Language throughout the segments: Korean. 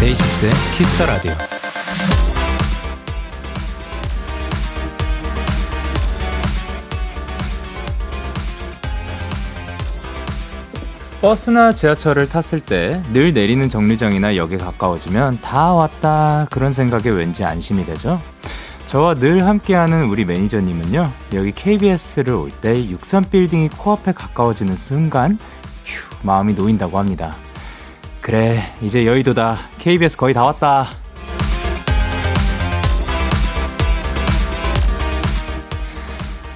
데이식스의 키스 더 라디오. 버스나 지하철을 탔을 때 늘 내리는 정류장이나 역에 가까워지면 다 왔다 그런 생각에 왠지 안심이 되죠. 저와 늘 함께하는 우리 매니저님은요 여기 KBS를 올 때 63빌딩이 코앞에 가까워지는 순간 휴 마음이 놓인다고 합니다. 그래 이제 여의도다 KBS 거의 다 왔다.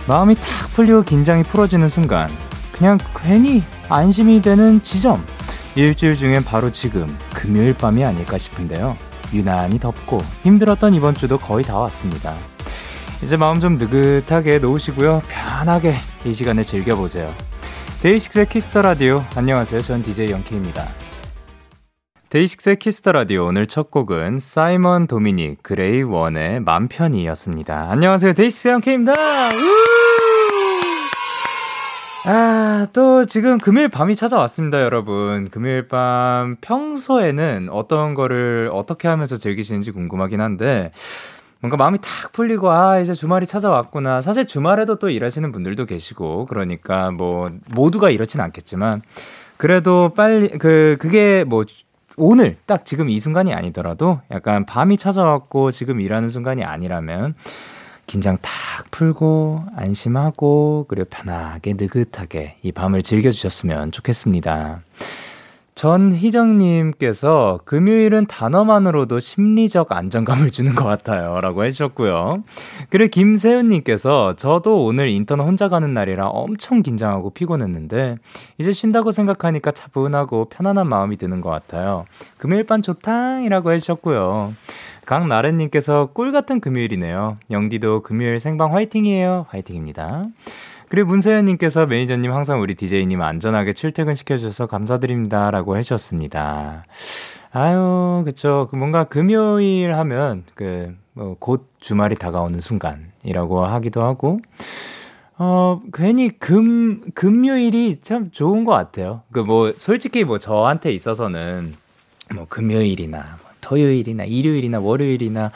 마음이 탁 풀리고 긴장이 풀어지는 순간 그냥 괜히 안심이 되는 지점. 일주일 중엔 바로 지금 금요일 밤이 아닐까 싶은데요. 유난히 덥고 힘들었던 이번 주도 거의 다 왔습니다. 이제 마음 좀 느긋하게 놓으시고요. 편하게 이 시간을 즐겨보세요. 데이식스의 Kiss the Radio. 안녕하세요. 전 DJ 영케입니다. 데이식스의 Kiss the Radio 오늘 첫 곡은 사이먼 도미닉 그레이 원의 맘 편히였습니다. 안녕하세요. 데이식스의 영케입니다. 아, 또 지금 금요일 밤이 찾아왔습니다, 여러분. 금요일 밤 평소에는 어떤 거를 어떻게 하면서 즐기시는지 궁금하긴 한데, 뭔가 마음이 탁 풀리고, 아, 이제 주말이 찾아왔구나. 사실 주말에도 또 일하시는 분들도 계시고, 그러니까 뭐, 모두가 이렇진 않겠지만, 그래도 빨리, 그, 그게 뭐, 오늘 딱 지금 이 순간이 아니더라도 약간 밤이 찾아왔고 지금 일하는 순간이 아니라면 긴장 탁 풀고 안심하고 그리고 편하게 느긋하게 이 밤을 즐겨주셨으면 좋겠습니다. 전희정님께서 금요일은 단어만으로도 심리적 안정감을 주는 것 같아요. 라고 해주셨고요. 그리고 김세윤님께서 저도 오늘 인턴 혼자 가는 날이라 엄청 긴장하고 피곤했는데 이제 쉰다고 생각하니까 차분하고 편안한 마음이 드는 것 같아요. 금요일 밤 좋탕이라고 해주셨고요. 강나래님께서 꿀 같은 금요일이네요. 영디도 금요일 생방 화이팅이에요. 화이팅입니다. 그리고 문세현님께서 매니저님 항상 우리 DJ님 안전하게 출퇴근 시켜주셔서 감사드립니다. 라고 해주셨습니다. 아유, 그쵸. 그 뭔가 금요일 하면 그, 뭐, 곧 주말이 다가오는 순간이라고 하기도 하고, 어, 괜히 금, 금요일이 참 좋은 것 같아요. 그 뭐, 솔직히 뭐 저한테 있어서는 뭐 금요일이나 뭐 토요일이나 일요일이나 월요일이나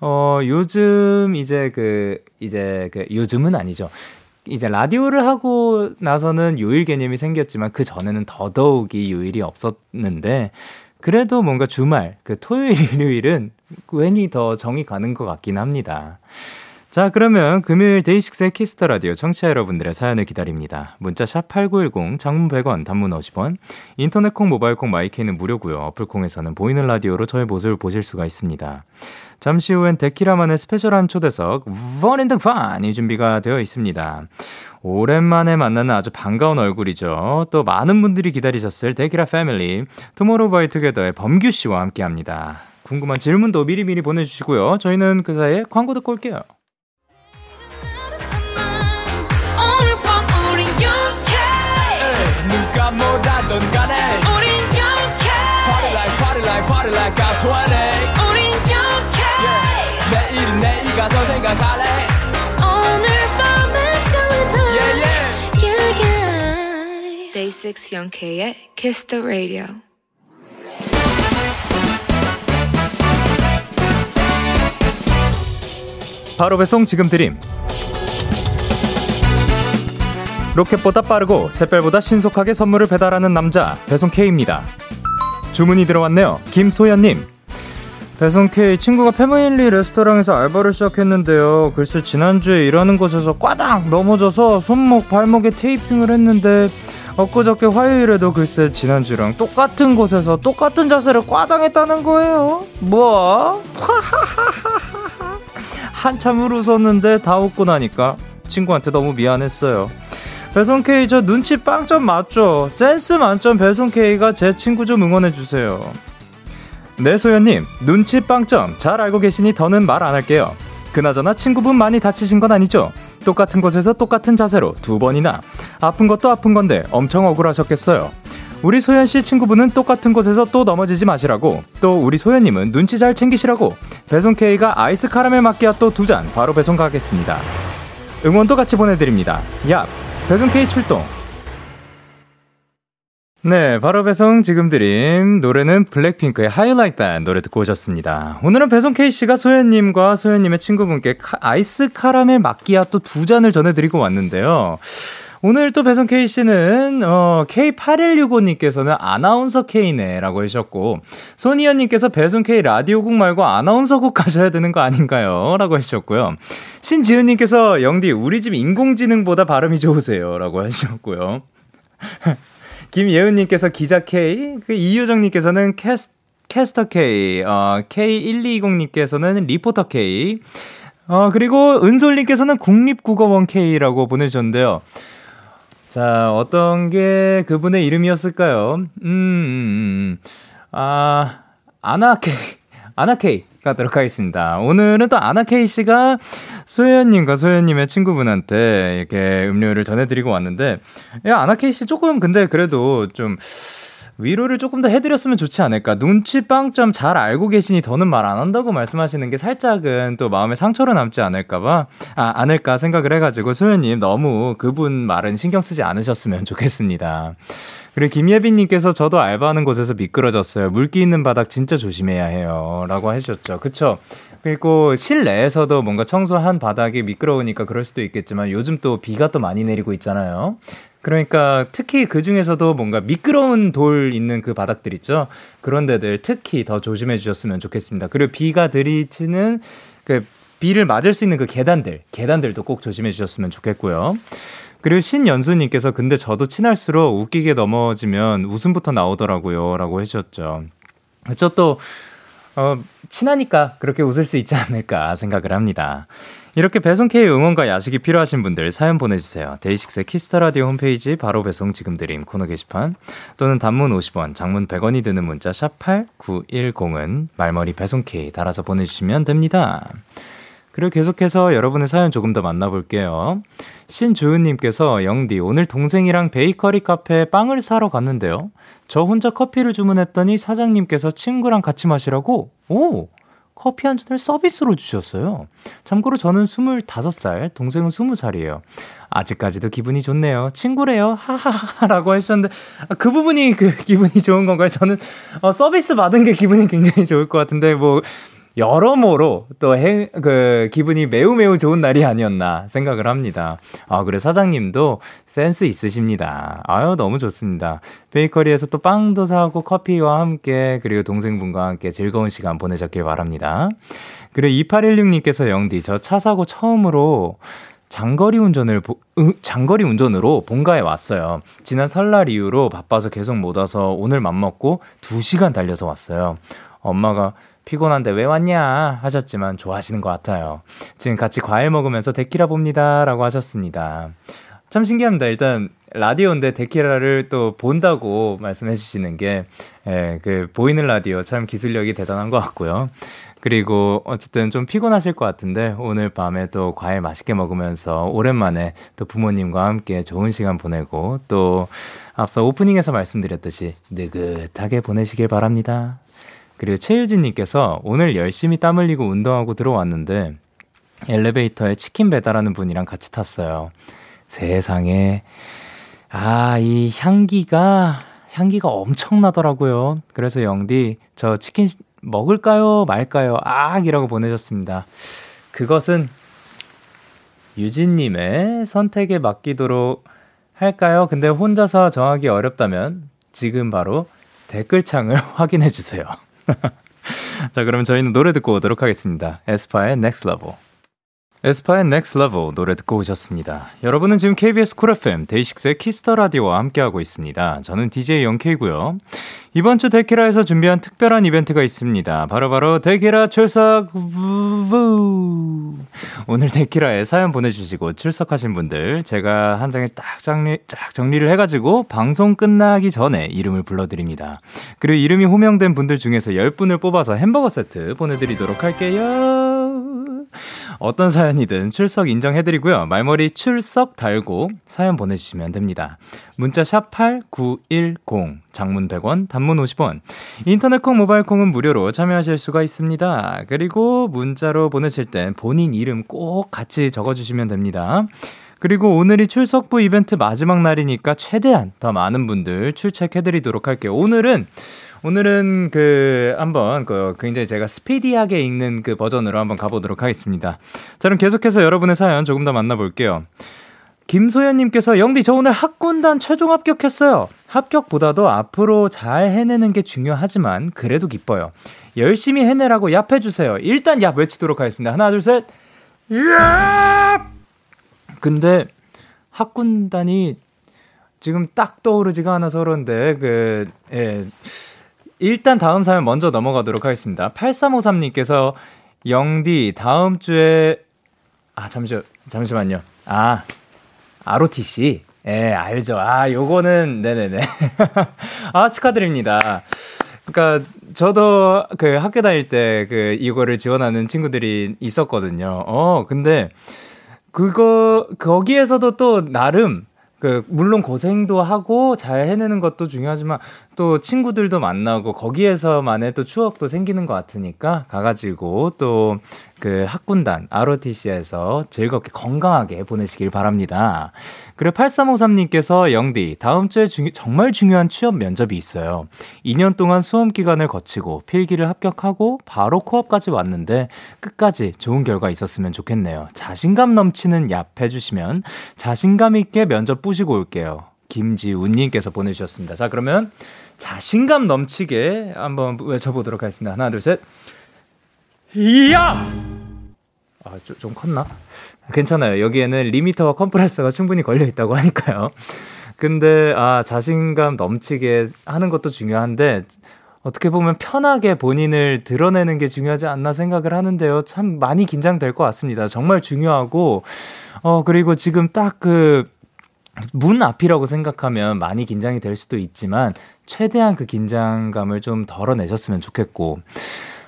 어, 요즘 이제 그, 이제 그, 요즘은 아니죠. 이제 라디오를 하고 나서는 요일 개념이 생겼지만 그 전에는 더더욱이 요일이 없었는데 그래도 뭔가 주말, 그 토요일, 일요일은 괜히 더 정이 가는 것 같긴 합니다. 자, 그러면 금요일 데이식스의 Kiss the Radio 청취자 여러분들의 사연을 기다립니다. 문자 샵 8910, 장문 100원, 단문 50원, 인터넷 콩, 모바일 콩, 마이케이는 무료고요. 어플 콩에서는 보이는 라디오로 저의 모습을 보실 수가 있습니다. 잠시 후엔 데키라만의 special한 초대석 원인드 판이 준비가 되어 있습니다. 오랜만에 만나는 아주 반가운 얼굴이죠. 또 많은 분들이 기다리셨을 데키라 패밀리 투모로우 바이 투게더의 범규 씨와 함께합니다. 궁금한 질문도 미리미리 보내주시고요. 저희는 그 사이에 광고 듣고 올게요. 누가 뭐라던 간에 우린 영케 Party like party like party like I'm 20 우린 영케 내일 가서 생각할래 오늘 밤에 설레는 yeah, yeah. yeah, yeah. Day 6 영케의 Kiss the Radio 바로 배송 지금 드림 로켓보다 빠르고 샛별보다 신속하게 선물을 배달하는 남자 배송 K입니다. 주문이 들어왔네요. 김소연님. 배송 K 친구가 패밀리 레스토랑에서 알바를 시작했는데요. 글쎄 지난주에 일하는 곳에서 꽈당 넘어져서 손목 발목에 테이핑을 했는데 엊그저께 화요일에도 글쎄 지난주랑 똑같은 곳에서 똑같은 자세를 꽈당했다는 거예요. 뭐? 한참을 웃었는데 다 웃고 나니까 친구한테 너무 미안했어요. 배송 K 저 눈치 빵점 맞죠? 센스 만점 배송 K가 제 친구 좀 응원해 주세요. 네 소연님 눈치 빵점 잘 알고 계시니 더는 말 안 할게요. 그나저나 친구분 많이 다치신 건 아니죠? 똑같은 곳에서 똑같은 자세로 두 번이나 아픈 것도 아픈 건데 엄청 억울하셨겠어요. 우리 소연 씨 친구분은 똑같은 곳에서 또 넘어지지 마시라고 또 우리 소연님은 눈치 잘 챙기시라고 배송 K가 아이스 카라멜 마끼아또 두 잔 바로 배송 가겠습니다. 응원도 같이 보내드립니다. 야 배송 K 출동. 네, 바로 배송 지금 드림 노래는 블랙핑크의 You Like 노래 듣고 오셨습니다. 오늘은 배송 K씨가 소연님과 소연님의 친구분께 카, 아이스 카라멜 마끼아또 두 잔을 전해드리고 왔는데요. 오늘 또 배송 K씨는, 어, K8165님께서는 아나운서 K네라고 하셨고, 손희연님께서 배송 K 라디오국 말고 아나운서국 가셔야 되는 거 아닌가요? 라고 하셨고요. 신지은님께서 영디, 우리 집 인공지능보다 발음이 좋으세요. 라고 하셨고요. 김예은님께서 기자 K, 그 이유정님께서는 캐스, 캐스터 K, 어, K1220님께서는 리포터 K, 어, 그리고 은솔님께서는 국립국어원 K라고 보내주셨는데요. 자, 어떤 게 그분의 이름이었을까요? 음, 음, 음. 아, 아나케이, 아나케이 가도록 하겠습니다. 오늘은 또 아나케이 씨가 소연님과 소연님의 친구분한테 이렇게 음료를 전해드리고 왔는데, 야, 아나케이 씨 조금 근데 그래도 좀, 위로를 조금 더 해드렸으면 좋지 않을까. 눈치 빵점 잘 알고 계시니 더는 말 안 한다고 말씀하시는 게 살짝은 또 마음에 상처로 남지 않을까봐, 아, 않을까 생각을 해가지고 소연님 너무 그분 말은 신경 쓰지 않으셨으면 좋겠습니다. 그리고 김예빈님께서 저도 알바하는 곳에서 미끄러졌어요. 물기 있는 바닥 진짜 조심해야 해요. 라고 하셨죠. 그쵸? 그리고 실내에서도 뭔가 청소한 바닥이 미끄러우니까 그럴 수도 있겠지만 요즘 또 비가 또 많이 내리고 있잖아요. 그러니까 특히 그 중에서도 뭔가 미끄러운 돌 있는 그 바닥들 있죠. 그런 데들 특히 더 조심해 주셨으면 좋겠습니다. 그리고 비가 들이치는 그 비를 맞을 수 있는 그 계단들, 계단들도 꼭 조심해 주셨으면 좋겠고요. 그리고 신연수님께서 근데 저도 친할수록 웃기게 넘어지면 웃음부터 나오더라고요. 라고 해주셨죠. 그쵸, 또, 어, 친하니까 그렇게 웃을 수 있지 않을까 생각을 합니다. 이렇게 배송K 응원과 야식이 필요하신 분들 사연 보내주세요. 데이식스의 Kiss the Radio 홈페이지 바로 배송 지금 드림 코너 게시판 또는 단문 50원, 장문 100원이 드는 문자 샵 8910은 말머리 배송K 달아서 보내주시면 됩니다. 그리고 계속해서 여러분의 사연 조금 더 만나볼게요. 신주은님께서 영디 오늘 동생이랑 베이커리 카페에 빵을 사러 갔는데요. 저 혼자 커피를 주문했더니 사장님께서 친구랑 같이 마시라고 오 커피 한 잔을 서비스로 주셨어요. 참고로 저는 25살, 동생은 20살이에요. 아직까지도 기분이 좋네요. 친구래요. 하하하라고 하셨는데 아, 그 부분이 그 기분이 좋은 건가요? 저는 어, 서비스 받은 게 기분이 굉장히 좋을 것 같은데 뭐 여러모로 또 해, 그 기분이 매우 매우 좋은 날이 아니었나 생각을 합니다. 아, 그래 사장님도 센스 있으십니다. 아유, 너무 좋습니다. 베이커리에서 또 빵도 사고 커피와 함께 그리고 동생분과 함께 즐거운 시간 보내셨길 바랍니다. 그리고 2816님께서 영디 저 차 사고 처음으로 장거리 운전을 으, 장거리 운전으로 본가에 왔어요. 지난 설날 이후로 바빠서 계속 못 와서 오늘 맘 먹고 2시간 달려서 왔어요. 엄마가 피곤한데 왜 왔냐 하셨지만 좋아하시는 것 같아요. 지금 같이 과일 먹으면서 데키라 봅니다. 라고 하셨습니다. 참 신기합니다. 일단 라디오인데 데키라를 또 본다고 말씀해 주시는 게, 예, 그, 보이는 라디오 참 기술력이 대단한 것 같고요. 그리고 어쨌든 좀 피곤하실 것 같은데 오늘 밤에 또 과일 맛있게 먹으면서 오랜만에 또 부모님과 함께 좋은 시간 보내고 또 앞서 오프닝에서 말씀드렸듯이 느긋하게 보내시길 바랍니다. 그리고 최유진님께서 오늘 열심히 땀 흘리고 운동하고 들어왔는데 엘리베이터에 치킨 배달하는 분이랑 같이 탔어요. 세상에. 아, 이 향기가, 향기가 엄청나더라고요. 그래서 영디, 저 치킨 먹을까요? 말까요? 아, 이라고 보내셨습니다. 그것은 유진님의 선택에 맡기도록 할까요? 근데 혼자서 정하기 어렵다면 지금 바로 댓글창을 확인해 주세요. 자, 그러면 저희는 노래 듣고 오도록 하겠습니다. 에스파의 Next Level. 에스파의 Next Level 노래 듣고 오셨습니다. 여러분은 지금 KBS 쿨 FM 데이식스의 Kiss the Radio와 함께하고 있습니다. 저는 DJ 영케이고요. 이번 주 데키라에서 준비한 특별한 이벤트가 있습니다. 바로바로 바로 데키라 출석 오늘 데키라에 사연 보내주시고 출석하신 분들 제가 한 장에 딱 정리, 딱 정리를 해가지고 방송 끝나기 전에 이름을 불러드립니다. 그리고 이름이 호명된 분들 중에서 10분을 뽑아서 햄버거 세트 보내드리도록 할게요. 어떤 사연이든 출석 인정해드리고요. 말머리 출석 달고 사연 보내주시면 됩니다. 문자 샵 8910, 장문 100원, 단문 50원. 인터넷 콩, 모바일 콩은 무료로 참여하실 수가 있습니다. 그리고 문자로 보내실 땐 본인 이름 꼭 같이 적어주시면 됩니다. 그리고 오늘이 출석부 이벤트 마지막 날이니까 최대한 더 많은 분들 출첵해드리도록 할게요. 오늘은 오늘은 그 한번 그 굉장히 제가 스피디하게 읽는 그 버전으로 한번 가보도록 하겠습니다. 자, 그럼 계속해서 여러분의 사연 조금 더 만나볼게요. 김소연님께서 영디 저 오늘 학군단 최종 합격했어요. 합격보다도 앞으로 잘 해내는 게 중요하지만 그래도 기뻐요. 열심히 해내라고 얍 해주세요. 일단 얍 외치도록 하겠습니다. 하나 둘 셋. 얍! 근데 학군단이 지금 딱 떠오르지가 않아서 그런데 그 예. 일단 다음 사연 먼저 넘어가도록 하겠습니다. 8353님께서 영디 다음 주에 아 잠시 잠시만요. 아 ROTC 예 알죠. 아 요거는 네네네. 아 축하드립니다. 그러니까 저도 그 학교 다닐 때 그 이거를 지원하는 친구들이 있었거든요. 어 근데 그거 거기에서도 또 나름 그 물론 고생도 하고 잘 해내는 것도 중요하지만 또 친구들도 만나고 거기에서만의 또 추억도 생기는 것 같으니까 가가지고 또 그 학군단 ROTC에서 즐겁게 건강하게 보내시길 바랍니다. 그리고 8353님께서 영디 다음 주에 중, 정말 중요한 취업 면접이 있어요. 2년 동안 수험 기간을 거치고 필기를 합격하고 바로 코업까지 왔는데 끝까지 좋은 결과 있었으면 좋겠네요. 자신감 넘치는 얍 해주시면 자신감 있게 면접 뿌시고 올게요. 김지훈님께서 보내주셨습니다. 자, 그러면 자신감 넘치게 한번 외쳐보도록 하겠습니다. 하나, 둘, 셋. 이야! 아, 좀, 좀 컸나? 괜찮아요. 여기에는 리미터와 컴프레서가 충분히 걸려 있다고 하니까요. 근데, 아, 자신감 넘치게 하는 것도 중요한데, 어떻게 보면 편하게 본인을 드러내는 게 중요하지 않나 생각을 하는데요. 참 많이 긴장될 것 같습니다. 정말 중요하고, 어, 그리고 지금 딱 그 문 앞이라고 생각하면 많이 긴장이 될 수도 있지만 최대한 그 긴장감을 좀 덜어내셨으면 좋겠고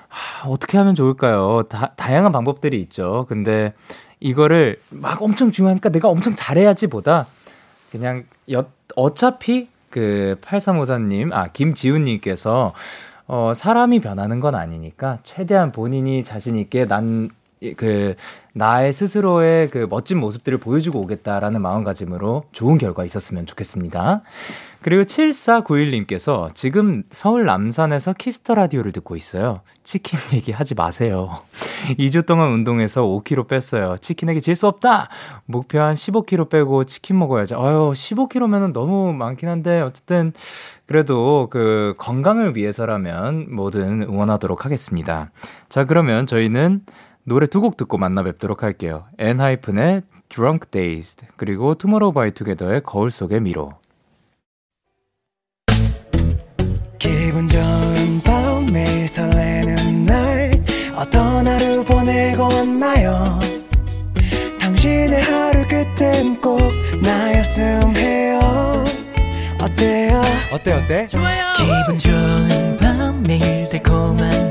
하, 어떻게 하면 좋을까요? 다, 다양한 방법들이 있죠. 근데 이거를 막 엄청 중요하니까 내가 엄청 잘해야지보다 그냥 여, 어차피 그 8354님, 아, 김지훈님께서 어, 사람이 변하는 건 아니니까 최대한 본인이 자신있게 난 그, 나의 스스로의 그 멋진 모습들을 보여주고 오겠다라는 마음가짐으로 좋은 결과 있었으면 좋겠습니다. 그리고 7491님께서 지금 서울 남산에서 Kiss the Radio를 듣고 있어요. 치킨 얘기 하지 마세요. 2주 동안 운동해서 5kg 뺐어요. 치킨에게 질 수 없다! 목표 한 15kg 빼고 치킨 먹어야죠. 어휴, 15kg면은 너무 많긴 한데, 어쨌든, 그래도 그 건강을 위해서라면 뭐든 응원하도록 하겠습니다. 자, 그러면 저희는 노래 두 곡 듣고 만나 뵙도록 할게요. 엔하이픈의 Drunk Dazed 그리고 투모로우 바이 투게더의 거울 속의 미로. 기분 좋은 밤 매일 설레는 날 어떤 하루 보내고 왔나요? 당신의 하루 끝엔 꼭 나였음 해요. 어때요? 어때 어때? 좋아요 기분 좋은 밤 매일 달콤한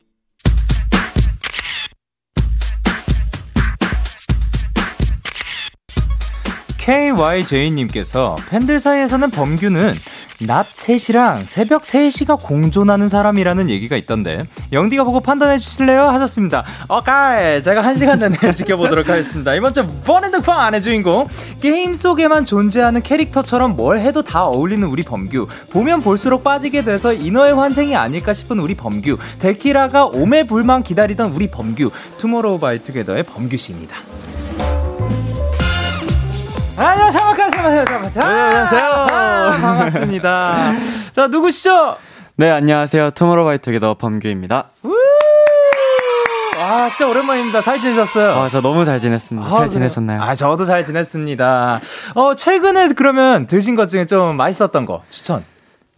KYJ님께서 팬들 사이에서는 범규는 낮 3시랑 새벽 3시가 공존하는 사람이라는 얘기가 있던데 영디가 보고 판단해 주실래요? 하셨습니다. 오케이 제가 1시간 내내 지켜보도록 하겠습니다. 이번 주 버랜드팡 안의 주인공 게임 속에만 존재하는 캐릭터처럼 뭘 해도 다 어울리는 우리 범규 보면 볼수록 빠지게 돼서 인어의 환생이 아닐까 싶은 우리 범규 데키라가 오매불망 기다리던 우리 범규 투모로우 바이 투게더의 범규 씨입니다. 안녕하세요, 반갑습니다. 안녕하세요. 아, 반갑습니다. 자, 누구시죠? 네, 안녕하세요. 투모로우바이투게더 범규입니다. 아, 진짜 오랜만입니다. 잘 지내셨어요? 아, 저 너무 잘 지냈습니다. 아, 잘 지내셨나요? 아, 저도 잘 지냈습니다. 어, 최근에 그러면 드신 것 중에 좀 맛있었던 거 추천.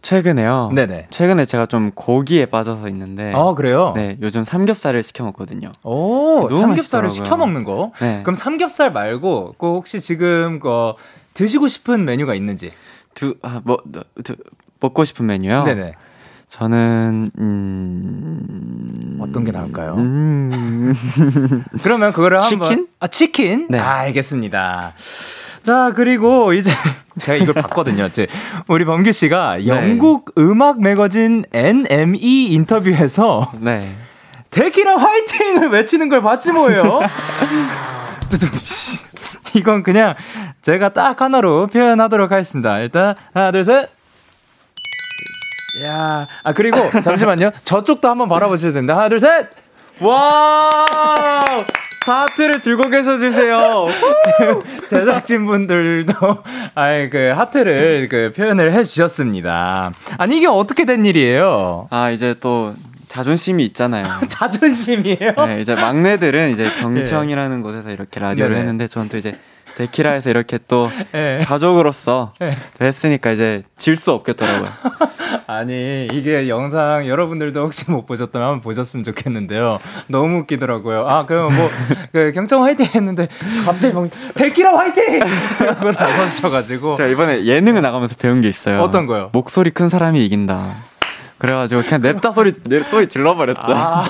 최근에요. 네네. 최근에 제가 좀 고기에 빠져서 있는데. 아 그래요? 네, 요즘 삼겹살을 시켜 먹거든요. 오, 삼겹살을 시켜 먹는 거. 네. 그럼 삼겹살 말고 그 혹시 지금 그 드시고 싶은 메뉴가 있는지. 두, 아, 뭐, 두, 먹고 싶은 메뉴요? 네네. 저는 음... 어떤 게 나을까요? 음... 그러면 그거를 한번 치킨? 아 치킨? 네. 아, 알겠습니다. 자, 그리고 이제 제가 이걸 봤거든요. 이제 우리 범규 씨가 네. 영국 음악 매거진 NME 인터뷰에서 네. 데키라 화이팅을 외치는 걸 봤지 뭐예요. 이건 그냥 제가 딱 하나로 표현하도록 하겠습니다. 일단 하나 둘 셋. 야, 아 그리고 잠시만요. 저쪽도 한번 바라보셔야 됩니다. 하나 둘 셋. 와! 하트를 들고 계셔 주세요. 제작진 분들도 아예 그 하트를 그 표현을 해 주셨습니다. 아니 이게 어떻게 된 일이에요? 아 이제 또 자존심이 있잖아요. 자존심이에요? 네, 이제 막내들은 이제 경청이라는 네. 곳에서 이렇게 라디오를 네네. 했는데 저는 또 이제 데키라에서 이렇게 또 네. 가족으로서 네. 했으니까 이제 질 수 없겠더라고요. 아니 이게 영상 여러분들도 혹시 못 보셨다면 한번 보셨으면 좋겠는데요. 너무 웃기더라고요. 아 그럼 뭐그 경청 화이팅 했는데 갑자기 막 데키라 화이팅! 하고 나서셔가지고 제가 이번에 예능을 나가면서 배운 게 있어요. 어떤 거요? 목소리 큰 사람이 이긴다. 그래가지고 그냥 냅다 소리 내 소리 질러버렸죠. 아,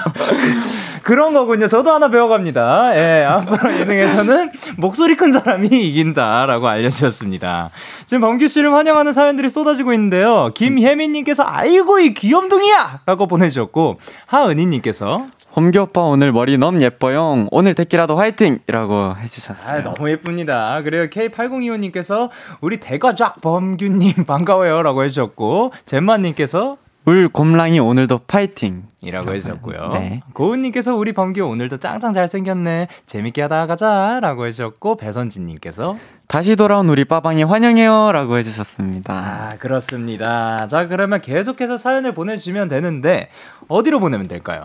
그런 거군요. 저도 하나 배워갑니다. 예, 앞으로 예능에서는 목소리 큰 사람이 이긴다라고 알려주셨습니다. 지금 범규 씨를 환영하는 사연들이 쏟아지고 있는데요. 김혜민님께서 아이고 이 귀염둥이야!라고 보내주셨고 하은희님께서 홈기 오빠 오늘 머리 너무 예뻐요. 오늘 데끼라도 화이팅! 이라고 해주셨어요. 아, 너무 예쁩니다. 그리고 K8025님께서 우리 대가작 범규님 반가워요. 라고 해주셨고, 잼마님께서 울 곰랑이 오늘도 파이팅! 이라고 해주셨고요. 네. 고은님께서 우리 범규 오늘도 짱짱 잘생겼네. 재밌게 하다 가자. 라고 해주셨고, 배선진님께서 다시 돌아온 우리 빠방이 환영해요. 라고 해주셨습니다. 아, 그렇습니다. 자, 그러면 계속해서 사연을 보내주시면 되는데, 어디로 보내면 될까요?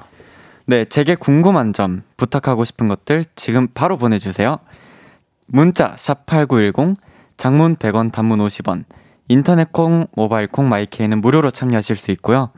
네, 제게 궁금한 점, 부탁하고 싶은 것들 지금 바로 보내주세요. 문자, 샵8910, 장문 100원, 단문 50원, 인터넷 콩, 모바일 콩, 마이케이는 무료로 참여하실 수 있고요.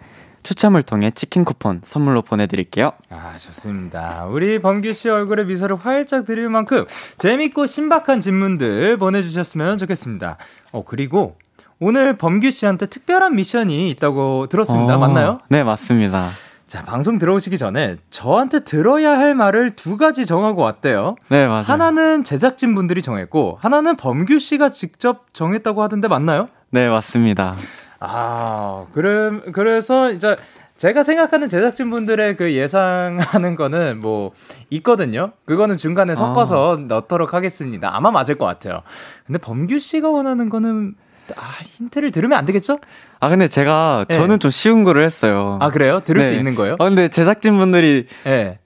추첨을 통해 치킨 쿠폰 선물로 보내드릴게요. 아, 좋습니다. 우리 범규 씨 얼굴에 미소를 활짝 드릴 만큼 재밌고 신박한 질문들 보내주셨으면 좋겠습니다. 어, 그리고 오늘 범규 씨한테 특별한 미션이 있다고 들었습니다. 어, 맞나요? 네, 맞습니다. 자, 방송 들어오시기 전에 저한테 들어야 할 말을 두 가지 정하고 왔대요. 네, 맞아요. 하나는 제작진 분들이 정했고, 하나는 범규 씨가 직접 정했다고 하던데 맞나요? 네, 맞습니다. 아, 그래, 그래서 이제 제가 생각하는 제작진분들의 그 예상하는 거는 뭐 있거든요. 그거는 중간에 섞어서 아. 넣도록 하겠습니다. 아마 맞을 것 같아요. 근데 범규 씨가 원하는 거는 아, 힌트를 들으면 안 되겠죠? 아, 근데 제가 네. 저는 좀 쉬운 거를 했어요. 아, 그래요? 들을 네. 수 있는 거예요? 아, 근데 제작진분들이 네.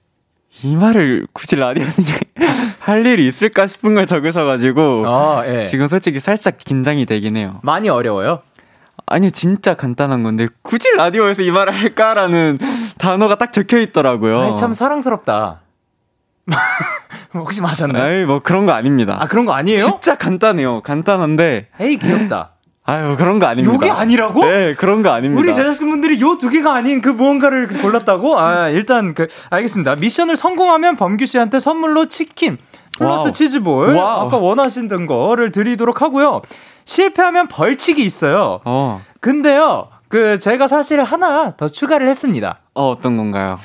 이 말을 굳이 라디오 중에 할 일이 있을까 싶은 걸 적으셔가지고 아, 예. 지금 솔직히 살짝 긴장이 되긴 해요. 많이 어려워요? 아니요, 진짜 간단한 건데 굳이 라디오에서 이 말을 할까라는 단어가 딱 적혀 있더라고요. 아이, 참 사랑스럽다. 혹시 맞았나요? 아이, 뭐 그런 거 아닙니다. 아, 그런 거 아니에요? 진짜 간단해요. 간단한데. 에이, 귀엽다. 아유, 그런 거 아닙니다. 요게 아니라고? 네, 그런 거 아닙니다. 우리 제작진분들이 요 두 개가 아닌 그 무언가를 골랐다고? 아, 일단 그 알겠습니다. 미션을 성공하면 범규 씨한테 선물로 치킨 플러스 와우. 치즈볼 와우. 아까 원하시던 거를 드리도록 하고요. 실패하면 벌칙이 있어요. 어. 근데요. 그 제가 사실 하나 더 추가를 했습니다. 어, 어떤 건가요?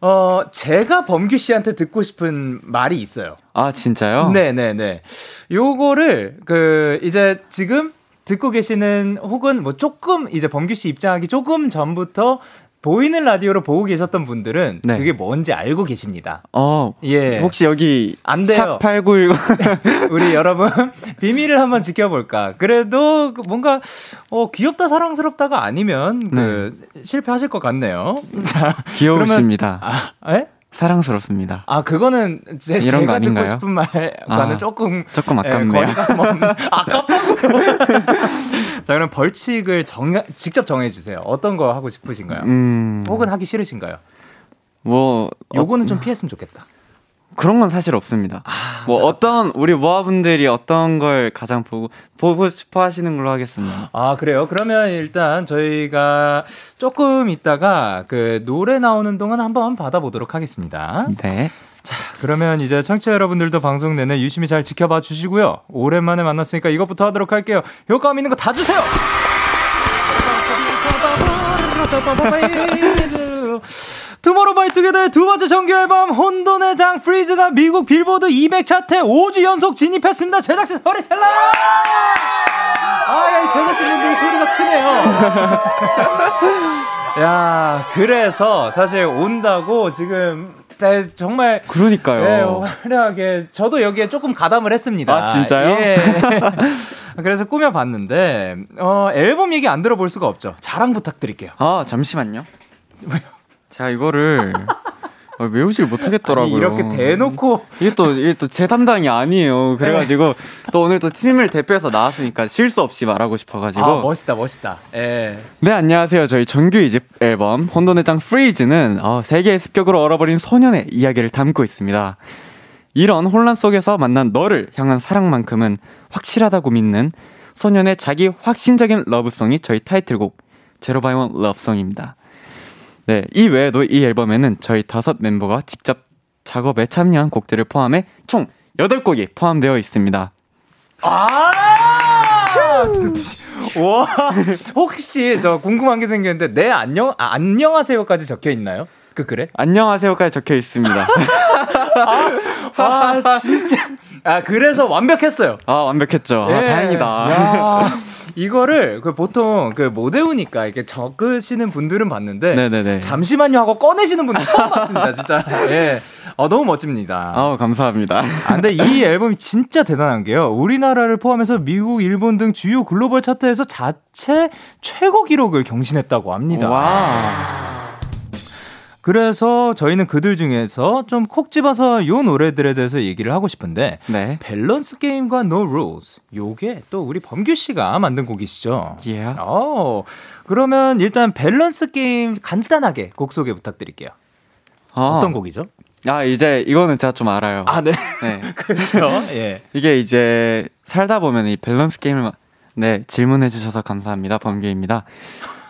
어, 제가 범규 씨한테 듣고 싶은 말이 있어요. 아, 진짜요? 네네네. 요거를, 그, 이제 지금 듣고 계시는 혹은 뭐 조금 이제 범규 씨 입장하기 조금 전부터 보이는 라디오로 보고 계셨던 분들은 네. 그게 뭔지 알고 계십니다. 어, 예. 혹시 여기 안 돼요. 샵8910 우리 여러분 비밀을 한번 지켜볼까. 그래도 뭔가 어 귀엽다 사랑스럽다가 아니면 그 네. 실패하실 것 같네요. 자, 귀여우십니다. 그러면, 아, 에? 사랑스럽습니다. 아 그거는 제, 이런 제가 듣고 싶은 말과는 아, 조금 조금 예, 아깝네요. 아깝다고요. 자 그럼 벌칙을 정 직접 정해주세요. 어떤 거 하고 싶으신가요? 음... 혹은 하기 싫으신가요? 뭐 요거는 어... 좀 피했으면 좋겠다. 그런 건 사실 없습니다. 아, 뭐 나... 어떤 우리 모아분들이 어떤 걸 가장 보고 보고 싶어 하시는 걸로 하겠습니다. 아 그래요? 그러면 일단 저희가 조금 있다가 그 노래 나오는 동안 한번 받아보도록 하겠습니다. 네. 자, 그러면 이제 청취자 여러분들도 방송 내내 유심히 잘 지켜봐 주시고요. 오랜만에 만났으니까 이것부터 하도록 할게요. 효과음 있는 거 다 주세요! 투모로우바이투게더의 두 번째 정규 앨범 혼돈의 장 Freeze가 미국 빌보드 200 차트 5주 연속 진입했습니다. 제작진 소리 질러! 아, 야, 이 제작진분들 소리가 크네요. 야, 그래서 사실 온다고 지금 네, 정말 그러니까요. 네, 화려하게 저도 여기에 조금 가담을 했습니다. 아 진짜요? 예. 그래서 꾸며봤는데 어, 앨범 얘기 안 들어볼 수가 없죠. 자랑 부탁드릴게요. 아 잠시만요. 제가 이거를 아, 외우질 못하겠더라고요. 아니, 이렇게 대놓고 이게 또 이게 또 제 담당이 아니에요. 그래가지고 네. 또 오늘 또 팀을 대표해서 나왔으니까 실수 없이 말하고 싶어가지고. 아 멋있다 멋있다. 예. 네 안녕하세요. 저희 정규 이집 앨범 혼돈의 장 Freeze는 어, 세계의 습격으로 얼어버린 소년의 이야기를 담고 있습니다. 이런 혼란 속에서 만난 너를 향한 사랑만큼은 확실하다고 믿는 소년의 자기 확신적인 love song이 저희 타이틀곡 제로바이원 러브송입니다. 네, 이 외에도 이 앨범에는 저희 다섯 멤버가 직접 작업에 참여한 곡들을 포함해 총 8곡이 포함되어 있습니다. 아! 와, 혹시 저 궁금한 게 생겼는데, 네, 안녕, 아, 안녕하세요까지 적혀 있나요? 그 그래? 안녕하세요까지 적혀 있습니다. 아, 아, 진짜. 아, 그래서 완벽했어요. 아, 완벽했죠. 아, 예. 다행이다. 야. 이거를 그 보통 그 못 외우니까 이렇게 적으시는 분들은 봤는데 네네네. 잠시만요 하고 꺼내시는 분들 처음 봤습니다. 진짜. 예. 어, 너무 멋집니다. 아, 감사합니다. 아, 근데 이 앨범이 진짜 대단한 게요. 우리나라를 포함해서 미국, 일본 등 주요 글로벌 차트에서 자체 최고 기록을 경신했다고 합니다. 와. 그래서 저희는 그들 중에서 좀 콕 집어서 요 노래들에 대해서 얘기를 하고 싶은데 네. 밸런스 게임과 No Rules 요게 또 우리 범규 씨가 만든 곡이시죠. 예. 어. 그러면 일단 밸런스 게임 간단하게 곡 소개 부탁드릴게요. 어. 떤 곡이죠? 아 이제 이거는 제가 좀 알아요. 아 네. 네. 그렇죠. 예. 이게 이제 살다 보면 이 밸런스 게임을 네 질문해 주셔서 감사합니다. 범규입니다.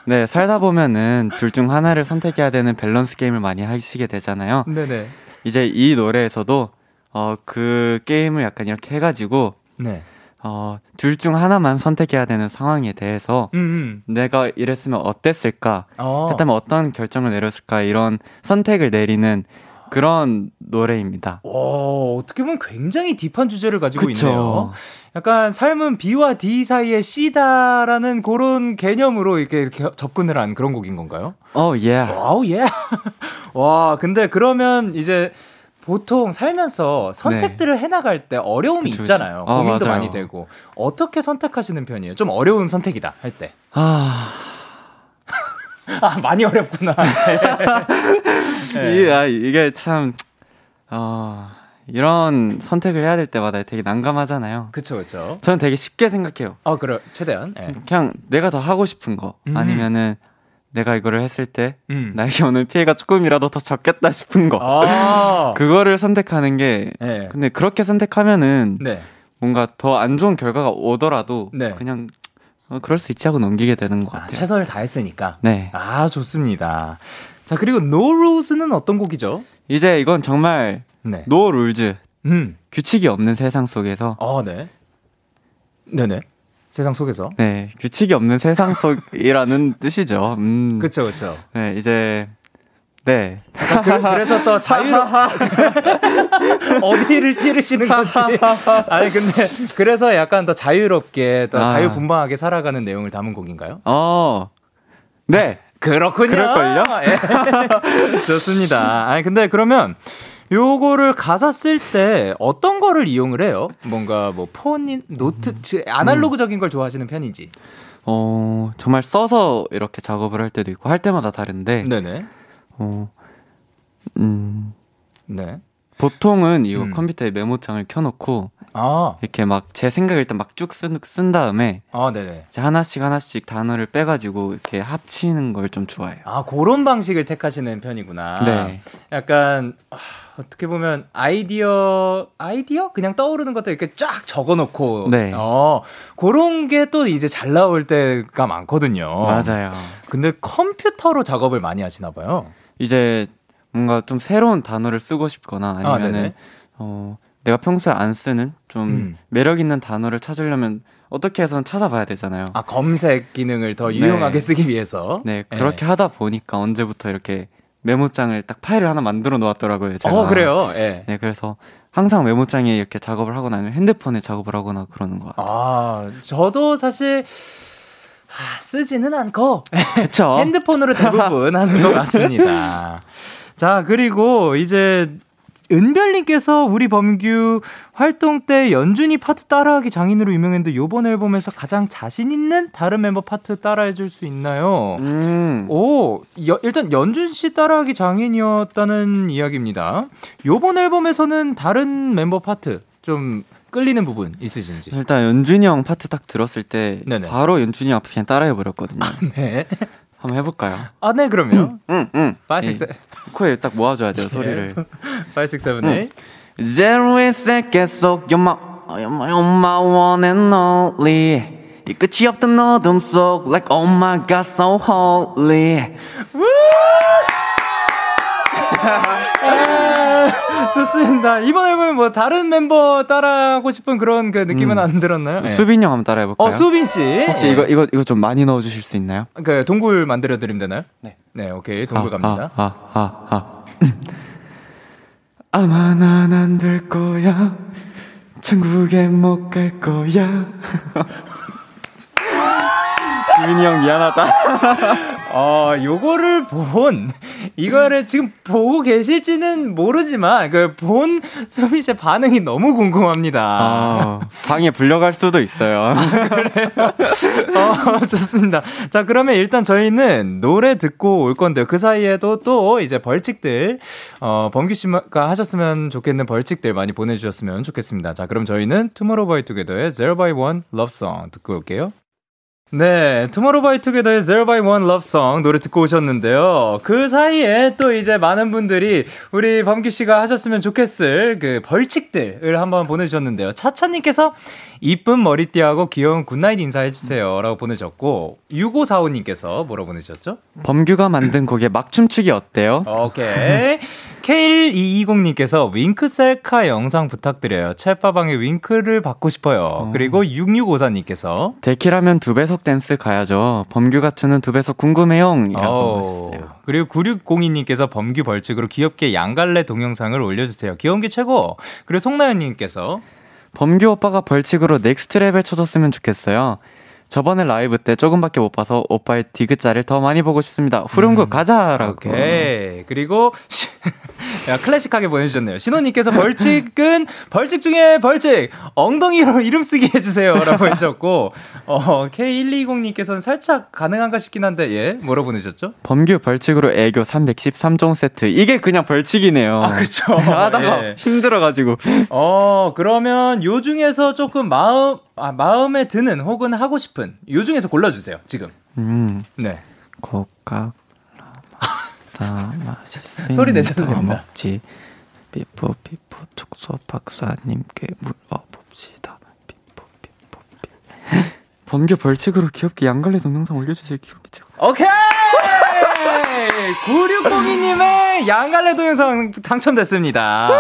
네, 살다 보면은 둘 중 하나를 선택해야 되는 밸런스 게임을 많이 하시게 되잖아요. 네네. 이제 이 노래에서도 어, 그 게임을 약간 이렇게 해가지고 네. 어, 둘 중 하나만 선택해야 되는 상황에 대해서 음음. 내가 이랬으면 어땠을까? 어. 했다면 어떤 결정을 내렸을까? 이런 선택을 내리는 그런 노래입니다. 오, 어떻게 보면 굉장히 deep한 주제를 가지고 그쵸. 있네요. 약간 삶은 B와 D 사이의 C다라는 그런 개념으로 이렇게, 이렇게 접근을 한 그런 곡인 건가요? 어, 예. 와우, 예. 와, 근데 그러면 이제 보통 살면서 선택들을 네. 해나갈 때 어려움이 그쵸, 있잖아요. 그쵸. 어, 고민도 맞아요. 많이 되고. 어떻게 선택하시는 편이에요? 좀 어려운 선택이다, 할 때. 아. 아, 많이 어렵구나. 네. 이, 아, 이게 참, 어, 이런 선택을 해야 될 때마다 되게 난감하잖아요. 그쵸, 그쵸. 저는 되게 쉽게 생각해요. 아, 그래, 최대한. 네. 그냥 내가 더 하고 싶은 거, 음. 아니면은 내가 이거를 했을 때 음. 나에게 오는 피해가 조금이라도 더 적겠다 싶은 거. 아. 그거를 선택하는 게, 네. 근데 그렇게 선택하면은 네. 뭔가 더 안 좋은 결과가 오더라도 네. 그냥 어, 그럴 수 있지 하고 넘기게 되는 것 아, 같아요. 최선을 다했으니까. 네. 아, 좋습니다. 자, 그리고 No Rules는 어떤 곡이죠? 이제 이건 정말 네. No Rules. 음. 규칙이 없는 세상 속에서. 아, 네. 네네. 세상 속에서. 네. 규칙이 없는 세상 속이라는 뜻이죠. 음. 그쵸, 그쵸. 네, 이제 네. 그, 래서또 자유로 어디를 찌르시는 건지. 아니 근데 그래서 약간 더 자유롭게 또 아. 자유분방하게 살아가는 내용을 담은 곡인가요? 어. 네. 그렇군요. 그럴걸요? 예. 좋습니다. 아니 근데 그러면 요거를 가사 쓸 때 어떤 거를 이용을 해요? 뭔가 뭐 폰, 노트, 음. 아날로그적인 걸 좋아하시는 편인지? 어, 정말 써서 이렇게 작업을 할 때도 있고 할 때마다 다른데. 네네. 어, 음. 네. 보통은 이거 음. 컴퓨터에 메모장을 켜놓고 아. 이렇게 막 제 생각을 일단 막쭉 쓴, 쓴 다음에 아, 네네. 이제 하나씩 하나씩 단어를 빼가지고 이렇게 합치는 걸 좀 좋아해요. 아 그런 방식을 택하시는 편이구나. 네. 약간 아, 어떻게 보면 아이디어 아이디어 그냥 떠오르는 것들 이렇게 쫙 적어놓고 네. 어 그런 게 또 이제 잘 나올 때가 많거든요. 맞아요. 근데 컴퓨터로 작업을 많이 하시나 봐요. 이제 뭔가 좀 새로운 단어를 쓰고 싶거나 아, 아니면은 아, 어 내가 평소에 안 쓰는 좀 음. 매력 있는 단어를 찾으려면 어떻게 해서는 찾아봐야 되잖아요. 아 검색 기능을 더 유용하게 네. 쓰기 위해서. 네, 네. 그렇게 하다 보니까 언제부터 이렇게 메모장을 딱 파일을 하나 만들어 놓았더라고요. 제가. 어 그래요. 네. 네, 그래서 항상 메모장에 이렇게 작업을 하거나 아니면 핸드폰에 작업을 하거나 그러는 거 같아요. 아 저도 사실. 아, 쓰지는 않고 그쵸? 핸드폰으로 대부분 하는 것 같습니다. 자 그리고 이제 은별님께서 우리 범규 활동 때 연준이 파트 따라하기 장인으로 유명했는데 요번 앨범에서 가장 자신 있는 다른 멤버 파트 따라해줄 수 있나요? 음. 오, 여, 일단 연준 씨 따라하기 장인이었다는 이야기입니다. 요번 앨범에서는 다른 멤버 파트 좀 끌리는 부분 있으신지? 일단 연준이 형 파트 딱 들었을 때 네네. 바로 연준이 형 앞에 그냥 따라해 버렸거든요. 아, 네. 한번 해볼까요? 아, 네, 그럼요. 응, 응. 5, 6, 7. 코에 딱 모아줘야 돼요, 소리를. 5, 6, 7, 8. Zero 세계 속 you're my, you're my, you're my one and only. 이 끝이 없던 어둠 속 like oh my god so holy. 좋습니다. 이번 앨범에 뭐 다른 멤버 따라하고 싶은 그런 그 느낌은 음. 안 들었나요? 네. 수빈 형 한번 따라해 볼까요? 어, 수빈 씨. 혹시 네. 이거 이거 이거 좀 많이 넣어 주실 수 있나요? 그 동굴 만들어 드리면 되나요? 네. 네, 오케이. 동굴 아, 갑니다. 아, 아, 아, 아. 아마 난 안 될 거야. 천국에 못 갈 거야. 수빈이 형 미안하다. 어, 요거를 본, 이거를 지금 보고 계실지는 모르지만, 그, 본 소미 씨의 반응이 너무 궁금합니다. 아, 방에 불려갈 수도 있어요. 아, 그래요? 어, 좋습니다. 자, 그러면 일단 저희는 노래 듣고 올 건데요. 그 사이에도 또 이제 벌칙들, 어, 범규 씨가 하셨으면 좋겠는 벌칙들 많이 보내주셨으면 좋겠습니다. 자, 그럼 저희는 투모로우 바이 투게더의 Zero by One Love Song 듣고 올게요. 네, 투모로우바이투게더의 Zero by One Love Song 노래 듣고 오셨는데요. 그 사이에 또 이제 많은 분들이 우리 범규 씨가 하셨으면 좋겠을 그 벌칙들을 한번 보내주셨는데요. 차차님께서 이쁜 머리띠하고 귀여운 good night 인사해주세요. 라고 보내셨고, 6545님께서 뭐라고 보내셨죠? 범규가 만든 곡에 막 춤추기 어때요? 오케이. K1220님께서 윙크 셀카 영상 부탁드려요. 챗바방에 윙크를 받고 싶어요. 어. 그리고 6654님께서 데키라면 두 배속 댄스 가야죠. 범규가 추는 두 배속 궁금해요. 이라고 하셨어요. 그리고 9602님께서 범규 벌칙으로 귀엽게 양갈래 동영상을 올려주세요. 귀여운 게 최고. 그리고 송나연님께서 범규 오빠가 벌칙으로 Next Level 춰줬으면 좋겠어요. 저번에 라이브 때 조금밖에 못 봐서 오빠의 디귿자를 더 많이 보고 싶습니다. 후렴구 음. 가자라고. 오케이. 그리고 야, 클래식하게 보내주셨네요. 신호님께서 벌칙은 벌칙 중에 벌칙 엉덩이로 이름 쓰기 해주세요라고 해주셨고 어, K120님께서는 살짝 가능한가 싶긴 한데 예 뭐로 보내셨죠? 범규 벌칙으로 애교 313종 세트 이게 그냥 벌칙이네요. 아 그쵸. 하다가 예. 힘들어가지고. 어 그러면 요 중에서 조금 마음 아, 마음에 드는 혹은 하고 싶은 요 중에서 골라주세요. 지금. 음. 네. 코카 맛있으 소리 내셔도 됩니다. 먹지. 비포 비포 촉소 박사님께 물어봅시다. 비포 비포 비. 범규 벌칙으로 귀엽게 양갈래 동영상 올려주세요. 귀엽게 제가. 오케이. 9602님의 양갈래 동영상 당첨됐습니다.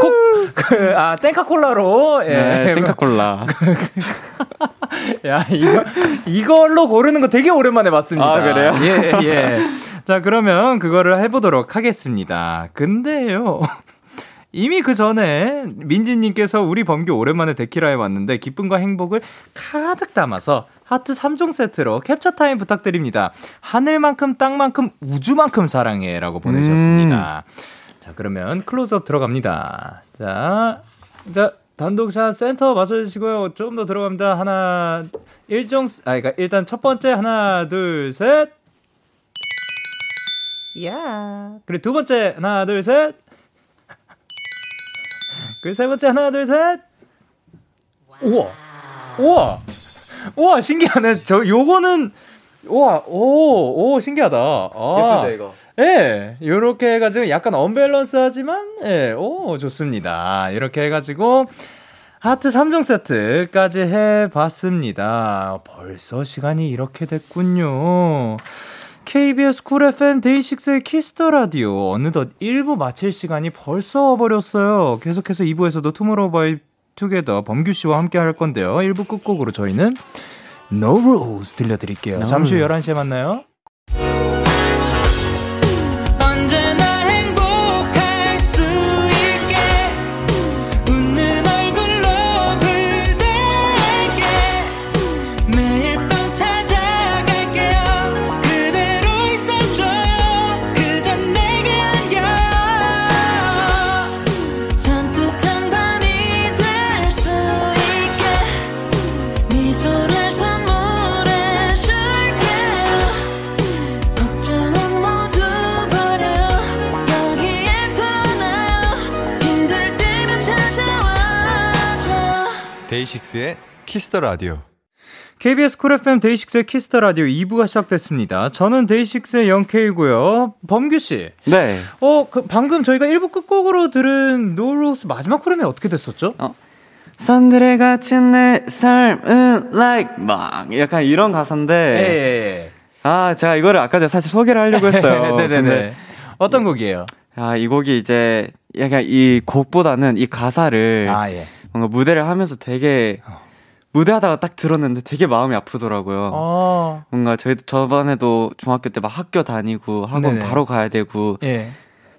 콕, 그, 아, 땡카콜라로, 예. 네, 땡카콜라. 야, 이거, 이걸로 고르는 거 되게 오랜만에 봤습니다. 아, 그래요? 예, 예. 자, 그러면 그거를 해보도록 하겠습니다. 근데요. 이미 그 전에 민지님께서 우리 범규 오랜만에 데키라에 왔는데 기쁨과 행복을 가득 담아서 하트 3종 세트로 캡처 타임 부탁드립니다. 하늘만큼 땅만큼 우주만큼 사랑해 라고 보내주셨습니다. 음. 자, 그러면 클로즈업 들어갑니다. 자, 자, 단독샷 센터 맞춰주시고요. 좀더 들어갑니다. 하나, 일종, 아, 그러니까 일단 첫 번째 하나, 둘, 셋. 야. 그리고 두 번째 하나, 둘, 셋. 그세 번째 하나 둘 셋. 우와. 우와. 우와 신기하네. 저 요거는 우와 오, 오 신기하다. 아, 예쁘죠 이거. 예, 요렇게 해가지고 약간 언밸런스하지만, 예, 오, 좋습니다. 이렇게 해가지고, 하트 3종 세트까지 해봤습니다. 벌써 시간이 이렇게 됐군요. KBS 쿨 FM 데이식스의 키스 더 라디오. 어느덧 1부 마칠 시간이 벌써 와버렸어요. 계속해서 2부에서도 투모로우 바이 투게더 범규 씨와 함께 할 건데요. 1부 끝곡으로 저희는 No Rules 들려드릴게요. No. 잠시 후 11시에 만나요. 데이식스의 키스 더 라디오. KBS 쿨 FM 데이식스의 키스 더 라디오 2부가 시작됐습니다. 저는 데이식스의 영케이고요. 범규 씨. 네. 어, 그 방금 저희가 1부 끝곡으로 들은 No Rules 마지막 후렴이 어떻게 됐었죠? 어. 산들의 갇힌 내 삶은 like 막 약간 이런 가사인데. 예, 예, 예. 아, 제가 이거를 아까 전에 사실 소개를 하려고 했어요. 네네네. 어떤 곡이에요? 아, 이 곡이 이제 약간 이 곡보다는 이 가사를 아, 예. 뭔가 무대를 하면서 되게 어. 무대하다가 딱 들었는데 되게 마음이 아프더라고요. 어. 뭔가 저희도 저번에도 중학교 때 막 학교 다니고 학원 네네. 바로 가야 되고 예.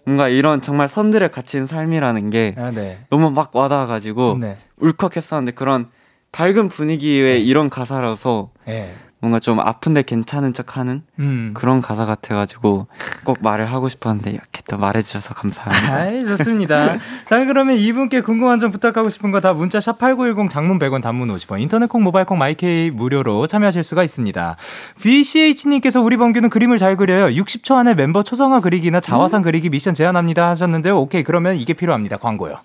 뭔가 이런 정말 선들에 갇힌 삶이라는 게 아, 네. 너무 막 와닿아가지고 네. 울컥했었는데 그런 밝은 분위기의 네. 이런 가사라서 네. 뭔가 좀 아픈데 괜찮은 척 하는 음. 그런 가사 같아가지고 꼭 말을 하고 싶었는데 이렇게 또 말해주셔서 감사합니다. 아이, 좋습니다. 자, 그러면 이분께 궁금한 점 부탁하고 싶은 거 다 문자 샵 8910 장문 100원 단문 50원 인터넷 콩 모바일 콩 마이케이 무료로 참여하실 수가 있습니다. VCH님께서 우리 범규는 그림을 잘 그려요. 60초 안에 멤버 초성화 그리기나 자화상 음? 그리기 미션 제안합니다 하셨는데요. 오케이, 그러면 이게 필요합니다. 광고요.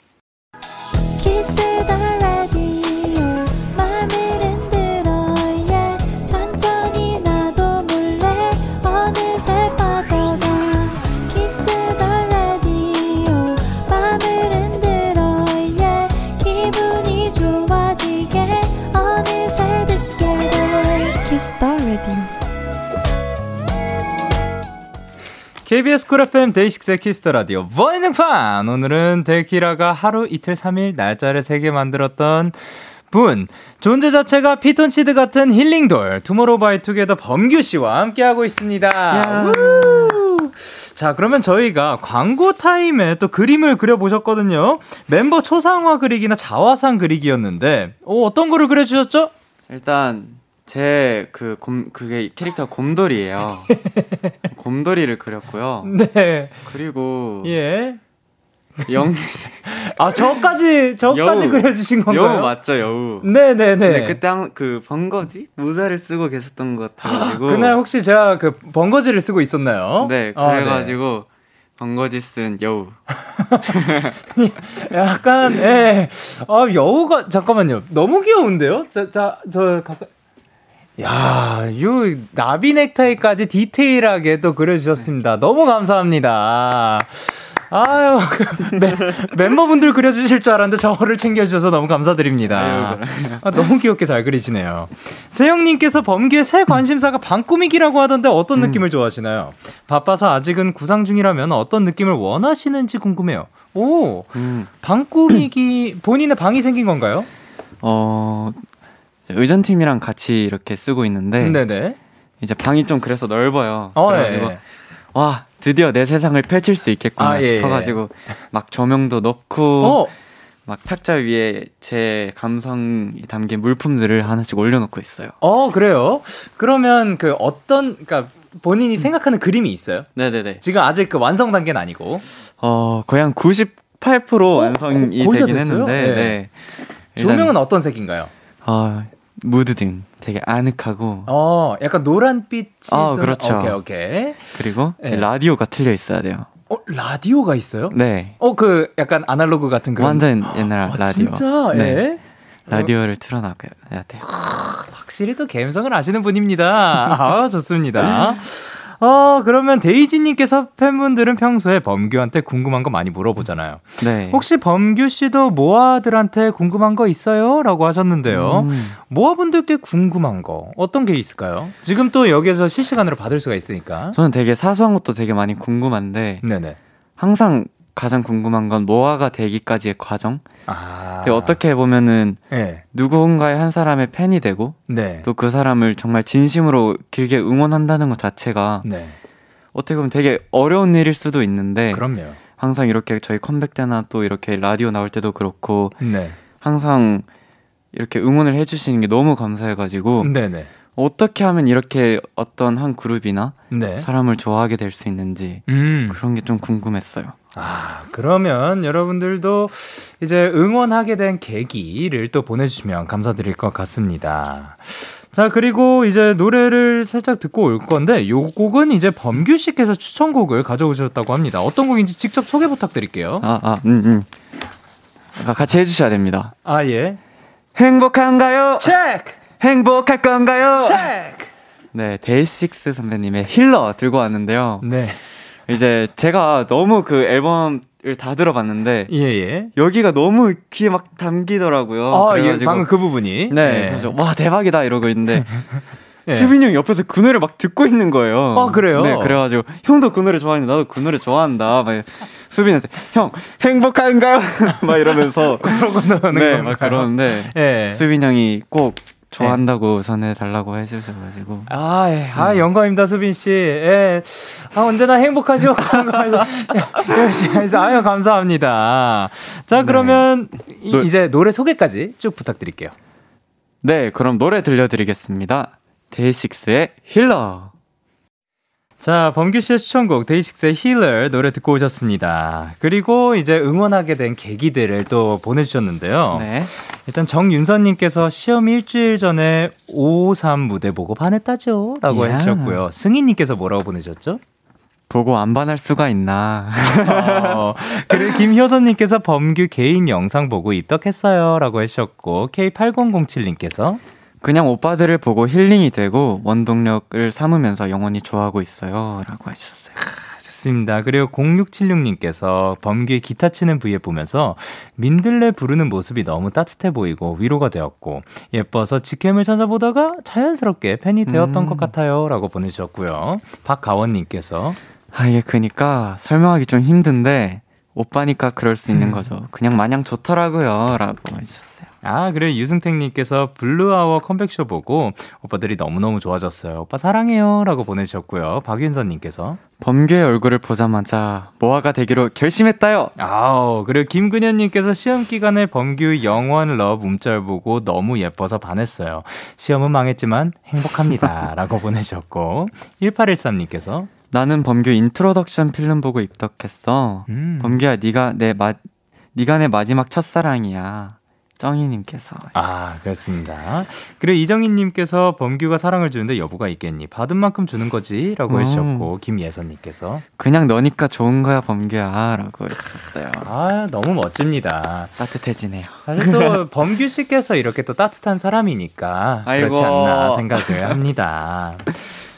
KBS 쿨 FM 데이식스의 키스 더 라디오 버닝판 오늘은 데키라가 하루 이틀 3일 날짜를 세게 만들었던 분 존재 자체가 피톤치드 같은 힐링돌 투모로우 바이 투게더 범규 씨와 함께하고 있습니다. 자, 그러면 저희가 광고 타임에 또 그림을 그려보셨거든요. 멤버 초상화 그리기나 자화상 그리기였는데, 어, 어떤 거를 그려주셨죠? 일단, 제그 곰, 그게 캐릭터 곰돌이에요. 곰돌이를 그렸고요. 네. 그리고. 예. 영. 아, 저까지, 저까지 여우, 그려주신 건가요? 여우 맞죠, 여우. 네네네. 네, 그때 한, 그, 번거지? 모자를 쓰고 계셨던 것 같아가지고. 그날 혹시 제가 그 번거지를 쓰고 있었나요? 네, 그래가지고. 아, 네. 번거지 쓴 여우. 약간, 예. 아, 여우가, 잠깐만요. 너무 귀여운데요? 자, 자, 저, 가까 야, 요 나비 넥타이까지 디테일하게 또 그려주셨습니다. 너무 감사합니다. 아유, 매, 멤버분들 그려주실 줄 알았는데 저를 챙겨주셔서 너무 감사드립니다. 아, 너무 귀엽게 잘 그리시네요. 세영님께서 범규의 새 관심사가 방꾸미기라고 하던데 어떤 음. 느낌을 좋아하시나요? 바빠서 아직은 구상 중이라면 어떤 느낌을 원하시는지 궁금해요. 오, 음. 방꾸미기, 본인의 방이 생긴 건가요? 어, 의전팀이랑 같이 이렇게 쓰고 있는데 네네. 이제 방이 좀 그래서 넓어요. 어, 그래가지고 예. 와 드디어 내 세상을 펼칠 수 있겠구나 아, 예, 예. 싶어가지고 막 조명도 넣고 어. 막 탁자 위에 제 감성이 담긴 물품들을 하나씩 올려놓고 있어요. 어 그래요? 그러면 그 어떤 그러니까 본인이 생각하는 그림이 있어요? 네네네. 지금 아직 그 완성 단계는 아니고. 어 거의 한 98% 완성이 어, 되긴 했는데. 네. 네. 조명은 어떤 색인가요? 어, 무드 등 되게 아늑하고 어 약간 노란빛이 어 그렇죠 오케이 오케이 그리고 네. 라디오가 틀려 있어야 돼요 어, 라디오가 있어요? 네. 어, 그 약간 아날로그 같은 그런. 완전 옛날 아, 라디오. 진짜? 네. 예? 라디오를 틀어놔야 돼요. 확실히 또 감성을 아시는 분입니다. 아, 좋습니다. 어, 그러면 데이지님께서 팬분들은 평소에 범규한테 궁금한 거 많이 물어보잖아요. 네. 혹시 범규 씨도 모아들한테 궁금한 거 있어요? 라고 하셨는데요. 음. 모아분들께 궁금한 거 어떤 게 있을까요? 지금 또 여기에서 실시간으로 받을 수가 있으니까. 저는 되게 사소한 것도 되게 많이 궁금한데. 네네. 항상 가장 궁금한 건 모아가 되기까지의 과정. 아. 어떻게 보면은 네. 누군가의 한 사람의 팬이 되고 네. 또그 사람을 정말 진심으로 길게 응원한다는 것 자체가 네. 어떻게 보면 되게 어려운 일일 수도 있는데 그럼요. 항상 이렇게 저희 컴백 때나 또 이렇게 라디오 나올 때도 그렇고 네. 항상 이렇게 응원을 해주시는 게 너무 감사해가지고 네네. 어떻게 하면 이렇게 어떤 한 그룹이나 네. 사람을 좋아하게 될 수 있는지 음. 그런 게 좀 궁금했어요. 아, 그러면 여러분들도 이제 응원하게 된 계기를 또 보내주시면 감사드릴 것 같습니다. 자, 그리고 이제 노래를 살짝 듣고 올 건데, 요 곡은 이제 범규 씨께서 추천곡을 가져오셨다고 합니다. 어떤 곡인지 직접 소개 부탁드릴게요. 아, 아, 음, 음. 아, 같이 해주셔야 됩니다. 아, 예. 행복한가요? 체크! 행복할 건가요? 체크! 네, 데이식스 선배님의 힐러 들고 왔는데요. 네. 이제 제가 너무 그 앨범을 다 들어봤는데 예, 예. 여기가 너무 귀에 막 담기더라고요. 아, 예, 방금 그 부분이. 네. 네. 그래서 와 대박이다 이러고 있는데 예. 수빈이 형 옆에서 그 노래 막 듣고 있는 거예요. 아 그래요? 네, 그래가지고 형도 그 노래 좋아하는데 나도 그 노래 좋아한다. 막 수빈한테 형 행복한가요? 막 이러면서 그러고 네, 막 그러는데 예. 수빈 형이 꼭 좋아한다고 네. 전해달라고 해주셔가지고. 아, 예. 아, 음. 영광입니다, 수빈 씨. 예. 아, 언제나 행복하죠. 열심히 해서, 아유, 감사합니다. 자, 네. 그러면 네. 노, 이제 노래 소개까지 쭉 부탁드릴게요. 네, 그럼 노래 들려드리겠습니다. 데이식스의 힐러. 자, 범규 씨의 추천곡 데이식스의 Healer 노래 듣고 오셨습니다. 그리고 이제 응원하게 된 계기들을 또 보내주셨는데요. 네. 일단 정윤선님께서 시험 일주일 전에 553 무대 보고 반했다죠? 라고 y 해주셨고요. 승희님께서 뭐라고 보내셨죠? 보고 안 반할 수가 있나. 어, 그리고 김효선님께서 범규 개인 영상 보고 입덕했어요. 라고 해주셨고, K8007님께서 그냥 오빠들을 보고 힐링이 되고 원동력을 삼으면서 영원히 좋아하고 있어요. 라고 해주셨어요. 좋습니다. 그리고 0676님께서 범규의 기타 치는 브이앱 보면서 민들레 부르는 모습이 너무 따뜻해 보이고 위로가 되었고 예뻐서 직캠을 찾아보다가 자연스럽게 팬이 되었던 음. 것 같아요. 라고 보내주셨고요. 박가원님께서 아, 예, 그니까 설명하기 좀 힘든데 오빠니까 그럴 수 있는 음. 거죠. 그냥 마냥 좋더라고요. 라고 해주셨어요. 아, 그래. 유승택님께서 Blue Hour 컴백쇼 보고 오빠들이 너무너무 좋아졌어요. 오빠 사랑해요. 라고 보내주셨고요. 박윤선님께서 범규의 얼굴을 보자마자 모아가 되기로 결심했다요. 아우, 그리고 김근현님께서 시험 기간에 범규 영원 러브 움짤 보고 너무 예뻐서 반했어요. 시험은 망했지만 행복합니다. 라고 보내주셨고 1813님께서 나는 범규 Introduction Film 보고 입덕했어. 음. 범규야, 네가 내 마, 네가 내 마지막 첫사랑이야. 정희님께서. 아, 그렇습니다. 그리고 이정희님께서 범규가 사랑을 주는데 이유가 있겠니? 받은 만큼 주는 거지? 라고 음. 해주셨고, 김예선님께서. 그냥 너니까 좋은 거야, 범규야. 라고 해주셨어요. 아, 너무 멋집니다. 따뜻해지네요. 사실 또 범규 씨께서 이렇게 또 따뜻한 사람이니까 아이고. 그렇지 않나 생각을 합니다.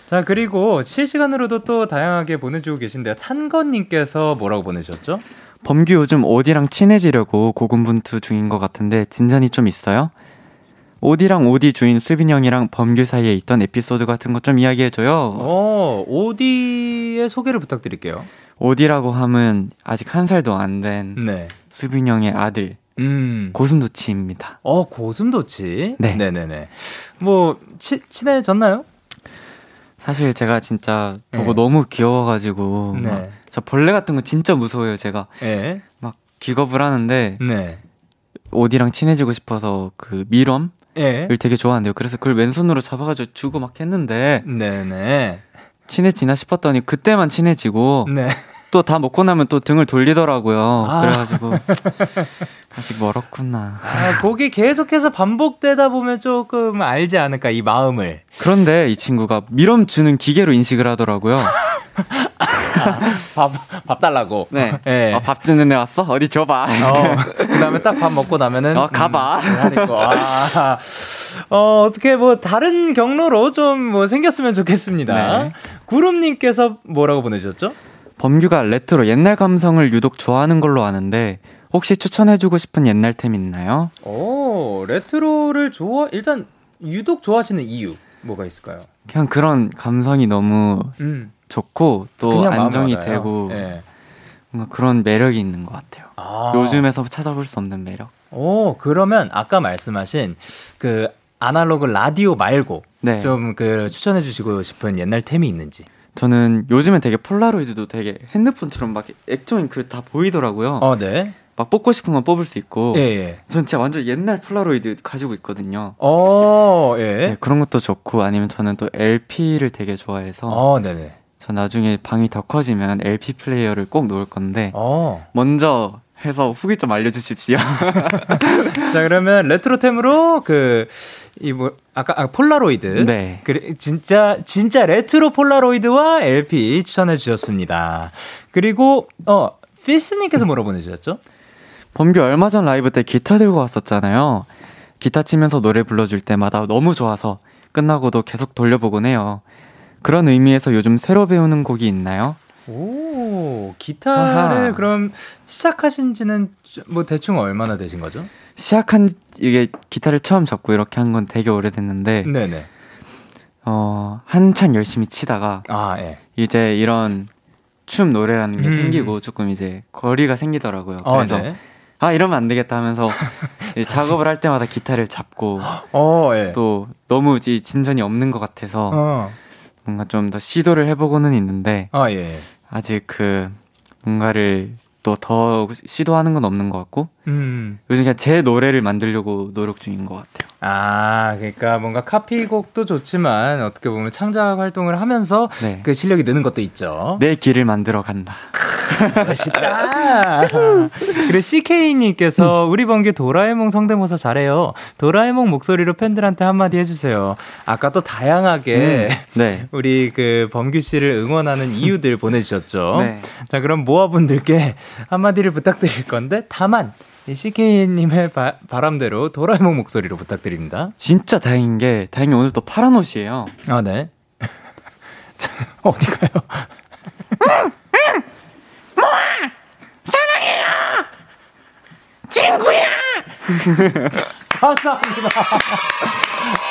자, 그리고 실시간으로도 또 다양하게 보내주고 계신데요. 탄건님께서 뭐라고 보내셨죠? 범규 요즘 오디랑 친해지려고 고군분투 중인 것 같은데 진전이 좀 있어요? 오디랑 오디 주인 수빈 형이랑 범규 사이에 있던 에피소드 같은 것 좀 이야기해줘요. 어, 오디의 소개를 부탁드릴게요. 오디라고 하면 아직 한 살도 안된 네. 수빈 형의 아들. 음. 고슴도치입니다. 어, 고슴도치? 네. 네네네. 뭐, 치, 친해졌나요? 사실 제가 진짜 보고 네. 너무 귀여워가지고 네. 저 벌레 같은 거 진짜 무서워요 제가 네. 막 기겁을 하는데 네. 오디랑 친해지고 싶어서 그 미럼을 네. 되게 좋아한대요 그래서 그걸 왼손으로 잡아가지고 주고 막 했는데 네네 친해지나 싶었더니 그때만 친해지고 네. 또다 먹고 나면 또 등을 돌리더라고요. 아. 그래가지고 아직 멀었구나. 아, 거기 계속해서 반복되다 보면 조금 알지 않을까 이 마음을. 그런데 이 친구가 밀엄 주는 기계로 인식을 하더라고요. 밥, 밥 달라고. 네. 네. 어, 밥 주는 애 왔어? 어디 줘봐. 어, 그 다음에 딱 밥 먹고 나면은. 어, 가봐. 음, 아, 어, 어떻게 뭐 다른 경로로 좀 뭐 생겼으면 좋겠습니다. 네. 구름님께서 뭐라고 보내주셨죠? 범규가 레트로 옛날 감성을 유독 좋아하는 걸로 아는데 혹시 추천해주고 싶은 옛날 템 있나요? 오, 레트로를 좋아, 일단 유독 좋아하시는 이유 뭐가 있을까요? 그냥 그런 감성이 너무 음. 좋고 또 안정이 되고 네. 뭔가 그런 매력이 있는 것 같아요. 아. 요즘에서 찾아볼 수 없는 매력. 오, 그러면 아까 말씀하신 그 아날로그 라디오 말고 네. 좀 그 추천해 주시고 싶은 옛날 템이 있는지. 저는 요즘에 되게 폴라로이드도 되게 핸드폰처럼 막 액정 그다 보이더라고요. 어, 네. 막 뽑고 싶은 건 뽑을 수 있고. 예, 예. 전 진짜 완전 옛날 폴라로이드 가지고 있거든요. 어, 예. 네, 그런 것도 좋고 아니면 저는 또 LP를 되게 좋아해서. 어, 네네. 저 나중에 방이 더 커지면 LP 플레이어를 꼭 놓을 건데. 어. 먼저 해서 후기 좀 알려주십시오. 자 그러면 레트로템으로 그 이 뭐 아까 아, 폴라로이드 네. 그 진짜 진짜 레트로 폴라로이드와 LP 추천해 주셨습니다. 그리고 어 피스님께서 뭐라 보내주셨죠? 범규 얼마 전 라이브 때 기타 들고 왔었잖아요. 기타 치면서 노래 불러줄 때마다 너무 좋아서 끝나고도 계속 돌려보곤 해요. 그런 의미에서 요즘 새로 배우는 곡이 있나요? 오, 기타를 아하. 그럼 시작하신 지는 뭐 대충 얼마나 되신 거죠? 시작한 이게 기타를 처음 잡고 이렇게 한 건 되게 오래됐는데 네네. 어, 한참 열심히 치다가 아, 예. 이제 이런 춤 노래라는 게 음. 생기고 조금 이제 거리가 생기더라고요. 어, 그래서 네. 아 이러면 안 되겠다 하면서 작업을 할 때마다 기타를 잡고 어, 예. 또 너무 진전이 없는 것 같아서 어. 뭔가 좀 더 시도를 해보고는 있는데 아, 예. 아직 그 뭔가를 또 더 시도하는 건 없는 것 같고 음. 요즘 그냥 제 노래를 만들려고 노력 중인 것 같아요. 아, 그러니까 뭔가 카피곡도 좋지만 어떻게 보면 창작 활동을 하면서 네. 그 실력이 느는 것도 있죠. 내 길을 만들어 간다. 멋있다. 그리고 CK님께서 우리 번개 도라에몽 성대모사 잘해요. 도라에몽 목소리로 팬들한테 한마디 해주세요. 아까 또 다양하게 음, 네. 우리 그 범규 씨를 응원하는 이유들 보내주셨죠. 네. 자, 그럼 모아분들께 한마디를 부탁드릴 건데 다만 CK님의 바, 바람대로 도라에몽 목소리로 부탁드립니다. 진짜 다행인 게 다행히 오늘 또 파란 옷이에요. 아 네. 어디 가요? 모아 사랑해요 친구야. 감사합니다.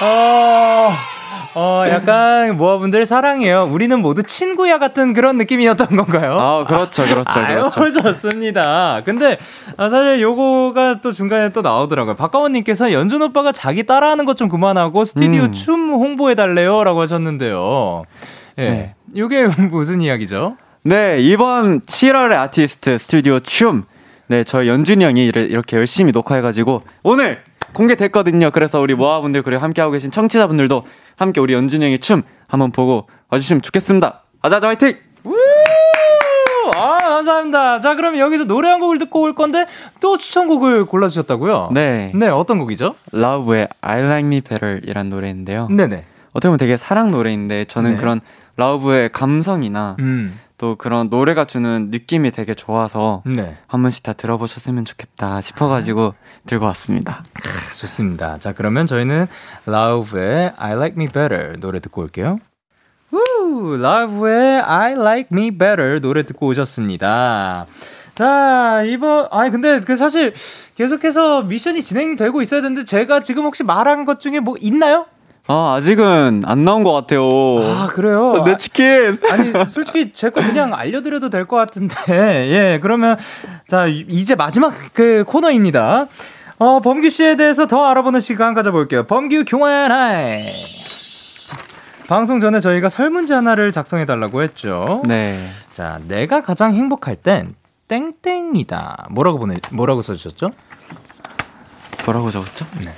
어... 어, 약간 모아분들 사랑해요. 우리는 모두 친구야 같은 그런 느낌이었던 건가요? 아, 그렇죠, 그렇죠, 아유, 그렇죠. 좋습니다. 근데 아, 사실 요거가 또 중간에 또 나오더라고요. 박가원님께서 연준 오빠가 자기 따라하는 것 좀 그만하고 스튜디오 음. 춤 홍보해 달래요라고 하셨는데요. 예, 네. 요게 무슨 이야기죠? 네, 이번 7월의 아티스트 스튜디오 춤. 네, 저희 연준이 형이 이렇게 열심히 녹화해가지고 오늘 공개됐거든요. 그래서 우리 모아분들 그리고 함께하고 계신 청취자분들도 함께 우리 연준이 형의 춤 한번 보고 와주시면 좋겠습니다. 아자자 화이팅! 아, 감사합니다. 자, 그럼 여기서 노래 한 곡을 듣고 올 건데 또 추천곡을 골라주셨다고요? 네. 네, 어떤 곡이죠? 라우브의 I Like Me Better 이란 노래인데요. 네네. 어떻게 보면 되게 사랑 노래인데 저는 네. 그런 라우브의 감성이나 음. 또 그런 노래가 주는 느낌이 되게 좋아서 네. 한 번씩 다 들어보셨으면 좋겠다 싶어가지고 들고 왔습니다. 좋습니다. 자 그러면 저희는 라우브의 I Like Me Better 노래 듣고 올게요. 우, 라우브의 I Like Me Better 노래 듣고 오셨습니다. 자, 이번, 아니, 근데 그 사실 계속해서 미션이 진행되고 있어야 되는데 제가 지금 혹시 말한 것 중에 뭐 있나요? 아, 아직은 안 나온 것 같아요. 아, 그래요? 내 치킨! 아니, 솔직히 제 거 그냥 알려드려도 될 것 같은데. 예, 그러면, 자, 이제 마지막 그 코너입니다. 어, 범규 씨에 대해서 더 알아보는 시간 가져볼게요. 범규 교환 하이. 방송 전에 저희가 설문지 하나를 작성해달라고 했죠. 네. 자, 내가 가장 행복할 땐 땡땡이다. 뭐라고 보내, 뭐라고 써주셨죠? 뭐라고 적었죠? 네.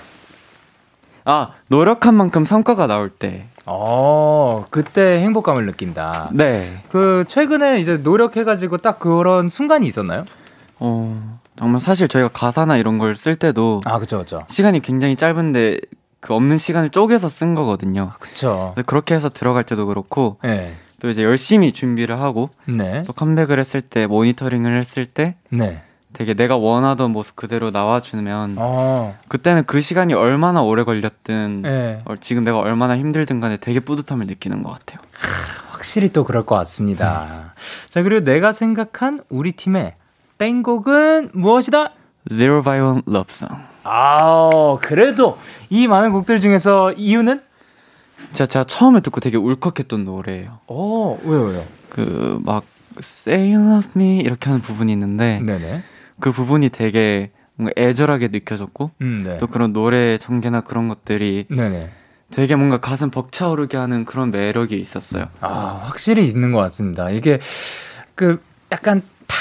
아, 노력한 만큼 성과가 나올 때. 어, 그때 행복감을 느낀다. 네. 그, 최근에 이제 노력해가지고 딱 그런 순간이 있었나요? 어, 정말 사실 저희가 가사나 이런 걸 쓸 때도. 아, 그쵸, 그쵸. 시간이 굉장히 짧은데 그 없는 시간을 쪼개서 쓴 거거든요. 그쵸. 그렇게 해서 들어갈 때도 그렇고. 네. 또 이제 열심히 준비를 하고 네. 또 컴백을 했을 때 모니터링을 했을 때 네. 되게 내가 원하던 모습 그대로 나와주면 어. 그때는 그 시간이 얼마나 오래 걸렸든 네. 어, 지금 내가 얼마나 힘들든 간에 되게 뿌듯함을 느끼는 것 같아요. 확실히 또 그럴 것 같습니다. 자, 그리고 내가 생각한 우리 팀의 땡곡은 무엇이다? Zero Violent Love Song. 아, 그래도 이 많은 곡들 중에서 이유는? 진짜 제가 처음에 듣고 되게 울컥했던 노래예요. 어, 왜요, 왜요? 그 막 Say you love me 이렇게 하는 부분이 있는데 네네. 그 부분이 되게 뭔가 애절하게 느껴졌고 음, 네. 또 그런 노래 전개나 그런 것들이 네네. 되게 뭔가 가슴 벅차오르게 하는 그런 매력이 있었어요. 아, 확실히 있는 것 같습니다. 이게 그 약간 탁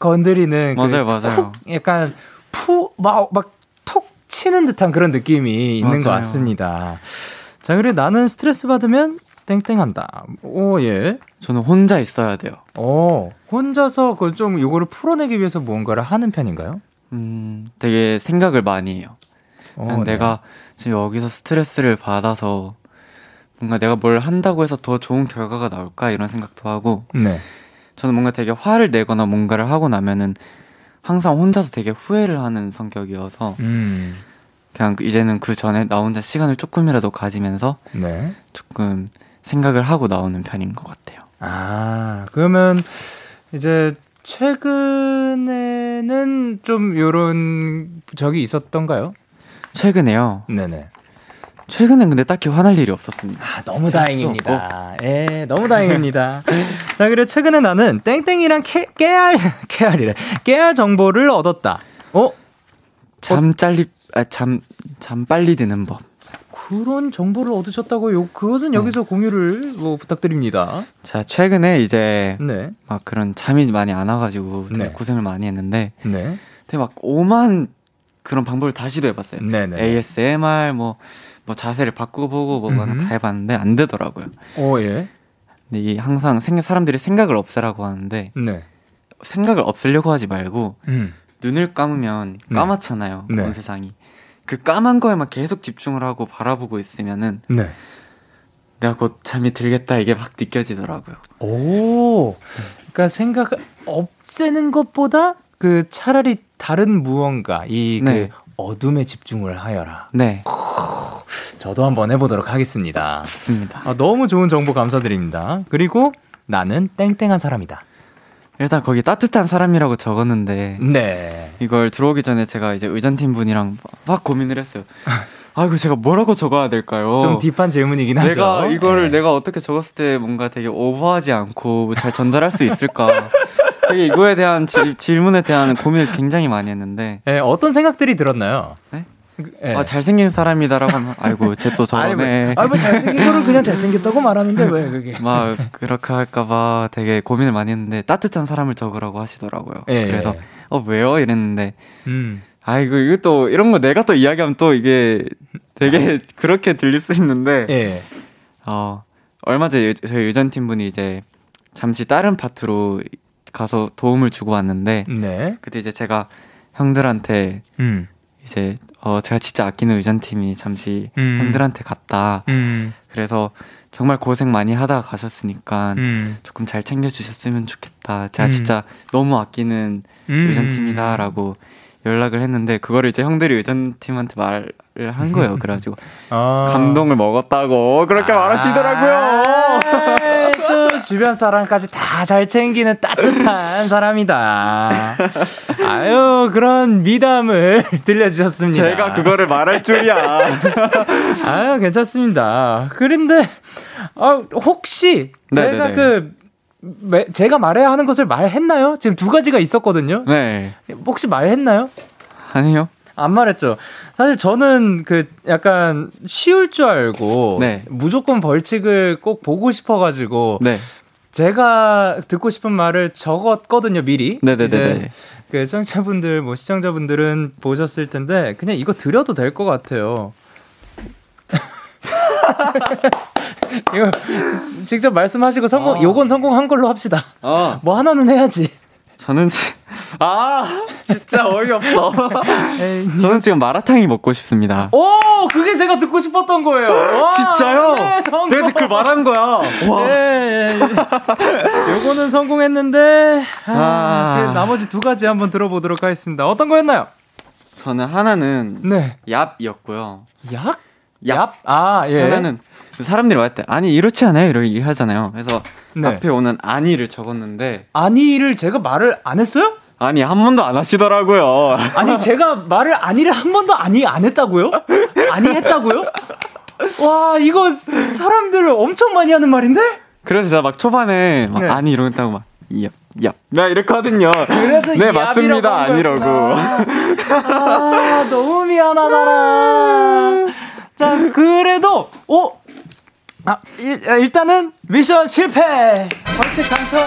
건드리는 그 맞아요, 맞아요. 쿡 약간 푸막막톡 치는 듯한 그런 느낌이 있는 것 맞아요. 같습니다. 자, 그리고 나는 스트레스 받으면 땡땡한다. 오, 예. 저는 혼자 있어야 돼요. 어, 혼자서 그좀 요거를 풀어내기 위해서 무언가를 하는 편인가요? 음, 되게 생각을 많이 해요. 어, 네. 내가 지금 여기서 스트레스를 받아서 뭔가 내가 뭘 한다고 해서 더 좋은 결과가 나올까 이런 생각도 하고 네. 저는 뭔가 되게 화를 내거나 뭔가를 하고 나면은 항상 혼자서 되게 후회를 하는 성격이어서 음. 그냥 이제는 그 전에 나 혼자 시간을 조금이라도 가지면서 네. 조금 생각을 하고 나오는 편인 것 같아요. 아, 그러면 이제 최근에는 좀 요런 적이 있었던가요? 최근에요. 네네. 최근엔 근데 딱히 화날 일이 없었습니다. 아, 너무 다행입니다. 예, 너무 다행입니다. 자, 그리고 최근에 나는 땡땡이랑 캐, 깨알, 깨알이래. 깨알 정보를 얻었다. 어? 잠 잘리 아, 잠, 잠 빨리 드는 법. 그런 정보를 얻으셨다고요? 그것은 여기서 공유를 뭐 부탁드립니다. 자, 최근에 이제 네. 막 그런 잠이 많이 안 와가지고 되게 네. 고생을 많이 했는데 네. 되게 막 오만 그런 방법을 다 시도해봤어요. 네네. ASMR 뭐, 뭐 자세를 바꾸고 보고 뭐 음흠. 다 해봤는데 안 되더라고요. 오, 예. 근데 이 항상 생 사람들이 생각을 없애라고 하는데 네. 생각을 없애려고 하지 말고 음. 눈을 감으면 네. 까맣잖아요. 네. 온 세상이. 그 까만 거에만 계속 집중을 하고 바라보고 있으면은 네. 내가 곧 잠이 들겠다 이게 막 느껴지더라고요. 오. 그러니까 생각 없애는 것보다 그 차라리 다른 무언가 이그 네. 어둠에 집중을 하여라. 네, 저도 한번 해보도록 하겠습니다. 맞습니다. 아, 너무 좋은 정보 감사드립니다. 그리고 나는 땡땡한 사람이다. 일단 거기 따뜻한 사람이라고 적었는데 네. 이걸 들어오기 전에 제가 이제 의전팀 분이랑 막 고민을 했어요. 아 이거 제가 뭐라고 적어야 될까요? 좀 딥한 질문이긴 하죠. 내가 이거를 네. 내가 어떻게 적었을 때 뭔가 되게 오버하지 않고 잘 전달할 수 있을까? 되게 이거에 대한 지- 질문에 대한 고민을 굉장히 많이 했는데 네, 어떤 생각들이 들었나요? 네? 네. 아 잘생긴 사람이다라고 하면 아이고 쟤 또 저러네. 아니, 뭐 잘생긴 거를 그냥 잘생겼다고 말하는데 왜 그게? 막 그렇게 할까봐 되게 고민을 많이 했는데 따뜻한 사람을 적으라고 하시더라고요. 예, 그래서 예. 어 왜요 이랬는데 음. 아 이거 이거 또 이런 거 내가 또 이야기하면 또 이게 되게 그렇게 들릴 수 있는데 예. 어 얼마 전에 유- 저희 유전 팀 분이 이제 잠시 다른 파트로 가서 도움을 주고 왔는데 네. 그때 이제 제가 형들한테 음. 이제 어 제가 진짜 아끼는 의전팀이 잠시 음. 형들한테 갔다 음. 그래서 정말 고생 많이 하다가 가셨으니까 음. 조금 잘 챙겨주셨으면 좋겠다 제가 음. 진짜 너무 아끼는 음. 의전팀이다라고 연락을 했는데 그거를 이제 형들이 의전팀한테 말을 한 거예요 그래가지고 아. 감동을 먹었다고 그렇게 말하시더라고요 아, 또 주변 사람까지 다 잘 챙기는 따뜻한 사람이다. 아유, 그런 미담을 들려주셨습니다. 제가 그거를 말할 줄이야 아유, 괜찮습니다. 그런데, 아, 혹시 제가 네네네. 그, 매- 제가 말해야 하는 것을 말했나요? 지금 두 가지가 있었거든요. 네 혹시 말했나요? 아니요 안 말했죠. 사실 저는 그 약간 쉬울 줄 알고 네. 무조건 벌칙을 꼭 보고 싶어가지고 네 제가 듣고 싶은 말을 적었거든요 미리. 네네네 이제 그 청취자분들 뭐 시청자분들은 보셨을 텐데 그냥 이거 드려도 될 것 같아요. 이거 직접 말씀하시고 성공, 아. 요건 성공한 걸로 합시다. 어 뭐 하나는 해야지. 저는 지- 아, 진짜 어이없어. 저는 지금 마라탕이 먹고 싶습니다. 오, 그게 제가 듣고 싶었던 거예요. 와, 진짜요? 네, 성공. 그래서 그 말한 거야. 와. 네, 요거는 성공했는데, 아, 아. 그 나머지 두 가지 한번 들어보도록 하겠습니다. 어떤 거였나요? 저는 하나는 네. 얍이었고요. 약? 얍. 아, 예. 하나는 사람들이 말할 때 아니 이렇지 않아요 이렇게 얘기하잖아요. 그래서 네. 앞에 오는 아니를 적었는데 아니를 제가 말을 안 했어요? 아니 한 번도 안 하시더라고요. 아니 제가 말을 아니를 한 번도 아니 안 했다고요? 아니 했다고요? 와 이거 사람들 엄청 많이 하는 말인데? 그래서 제가 막 초반에 막 네. 아니 이러다고 막 얍, 얍. 나 이랬거든요. 그래서 네, 이 맞습니다. 아니라고. 아 너무 미안하다라. 자 그래도 오. 아 일, 일단은 미션 실패. 벌칙 당첨.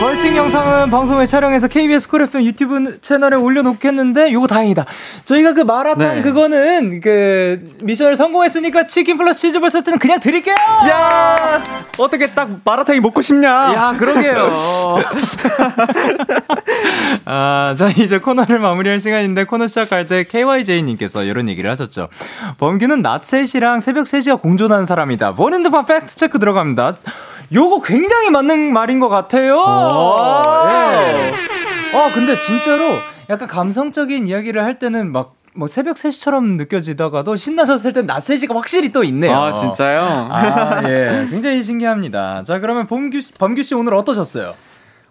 벌칙 영상은 방송에 촬영해서 KBS 쿨 FM 유튜브 채널에 올려놓겠는데 요거 다행이다. 저희가 그 마라탕 네. 그거는 그 미션을 성공했으니까 치킨 플러스 치즈볼 세트는 그냥 드릴게요. 야 어떻게 딱 마라탕이 먹고 싶냐? 야, 그러게요. 아, 자, 이제 코너를 마무리할 시간인데 코너 시작할 때 KYJ님께서 이런 얘기를 하셨죠. 범규는 낮 3시랑 새벽 3시가 공존하는 사람이다. 본인 등판 팩트 체크 들어갑니다. 요거 굉장히 맞는 말인 것 같아요. 예. 어, 근데 진짜로 약간 감성적인 이야기를 할 때는 막 뭐 새벽 3시처럼 느껴지다가도 신나셨을 땐낮 3시가 확실히 또 있네요. 아 진짜요? 아, 예. 굉장히 신기합니다. 자, 그러면 범규 씨, 범규 씨 오늘 어떠셨어요?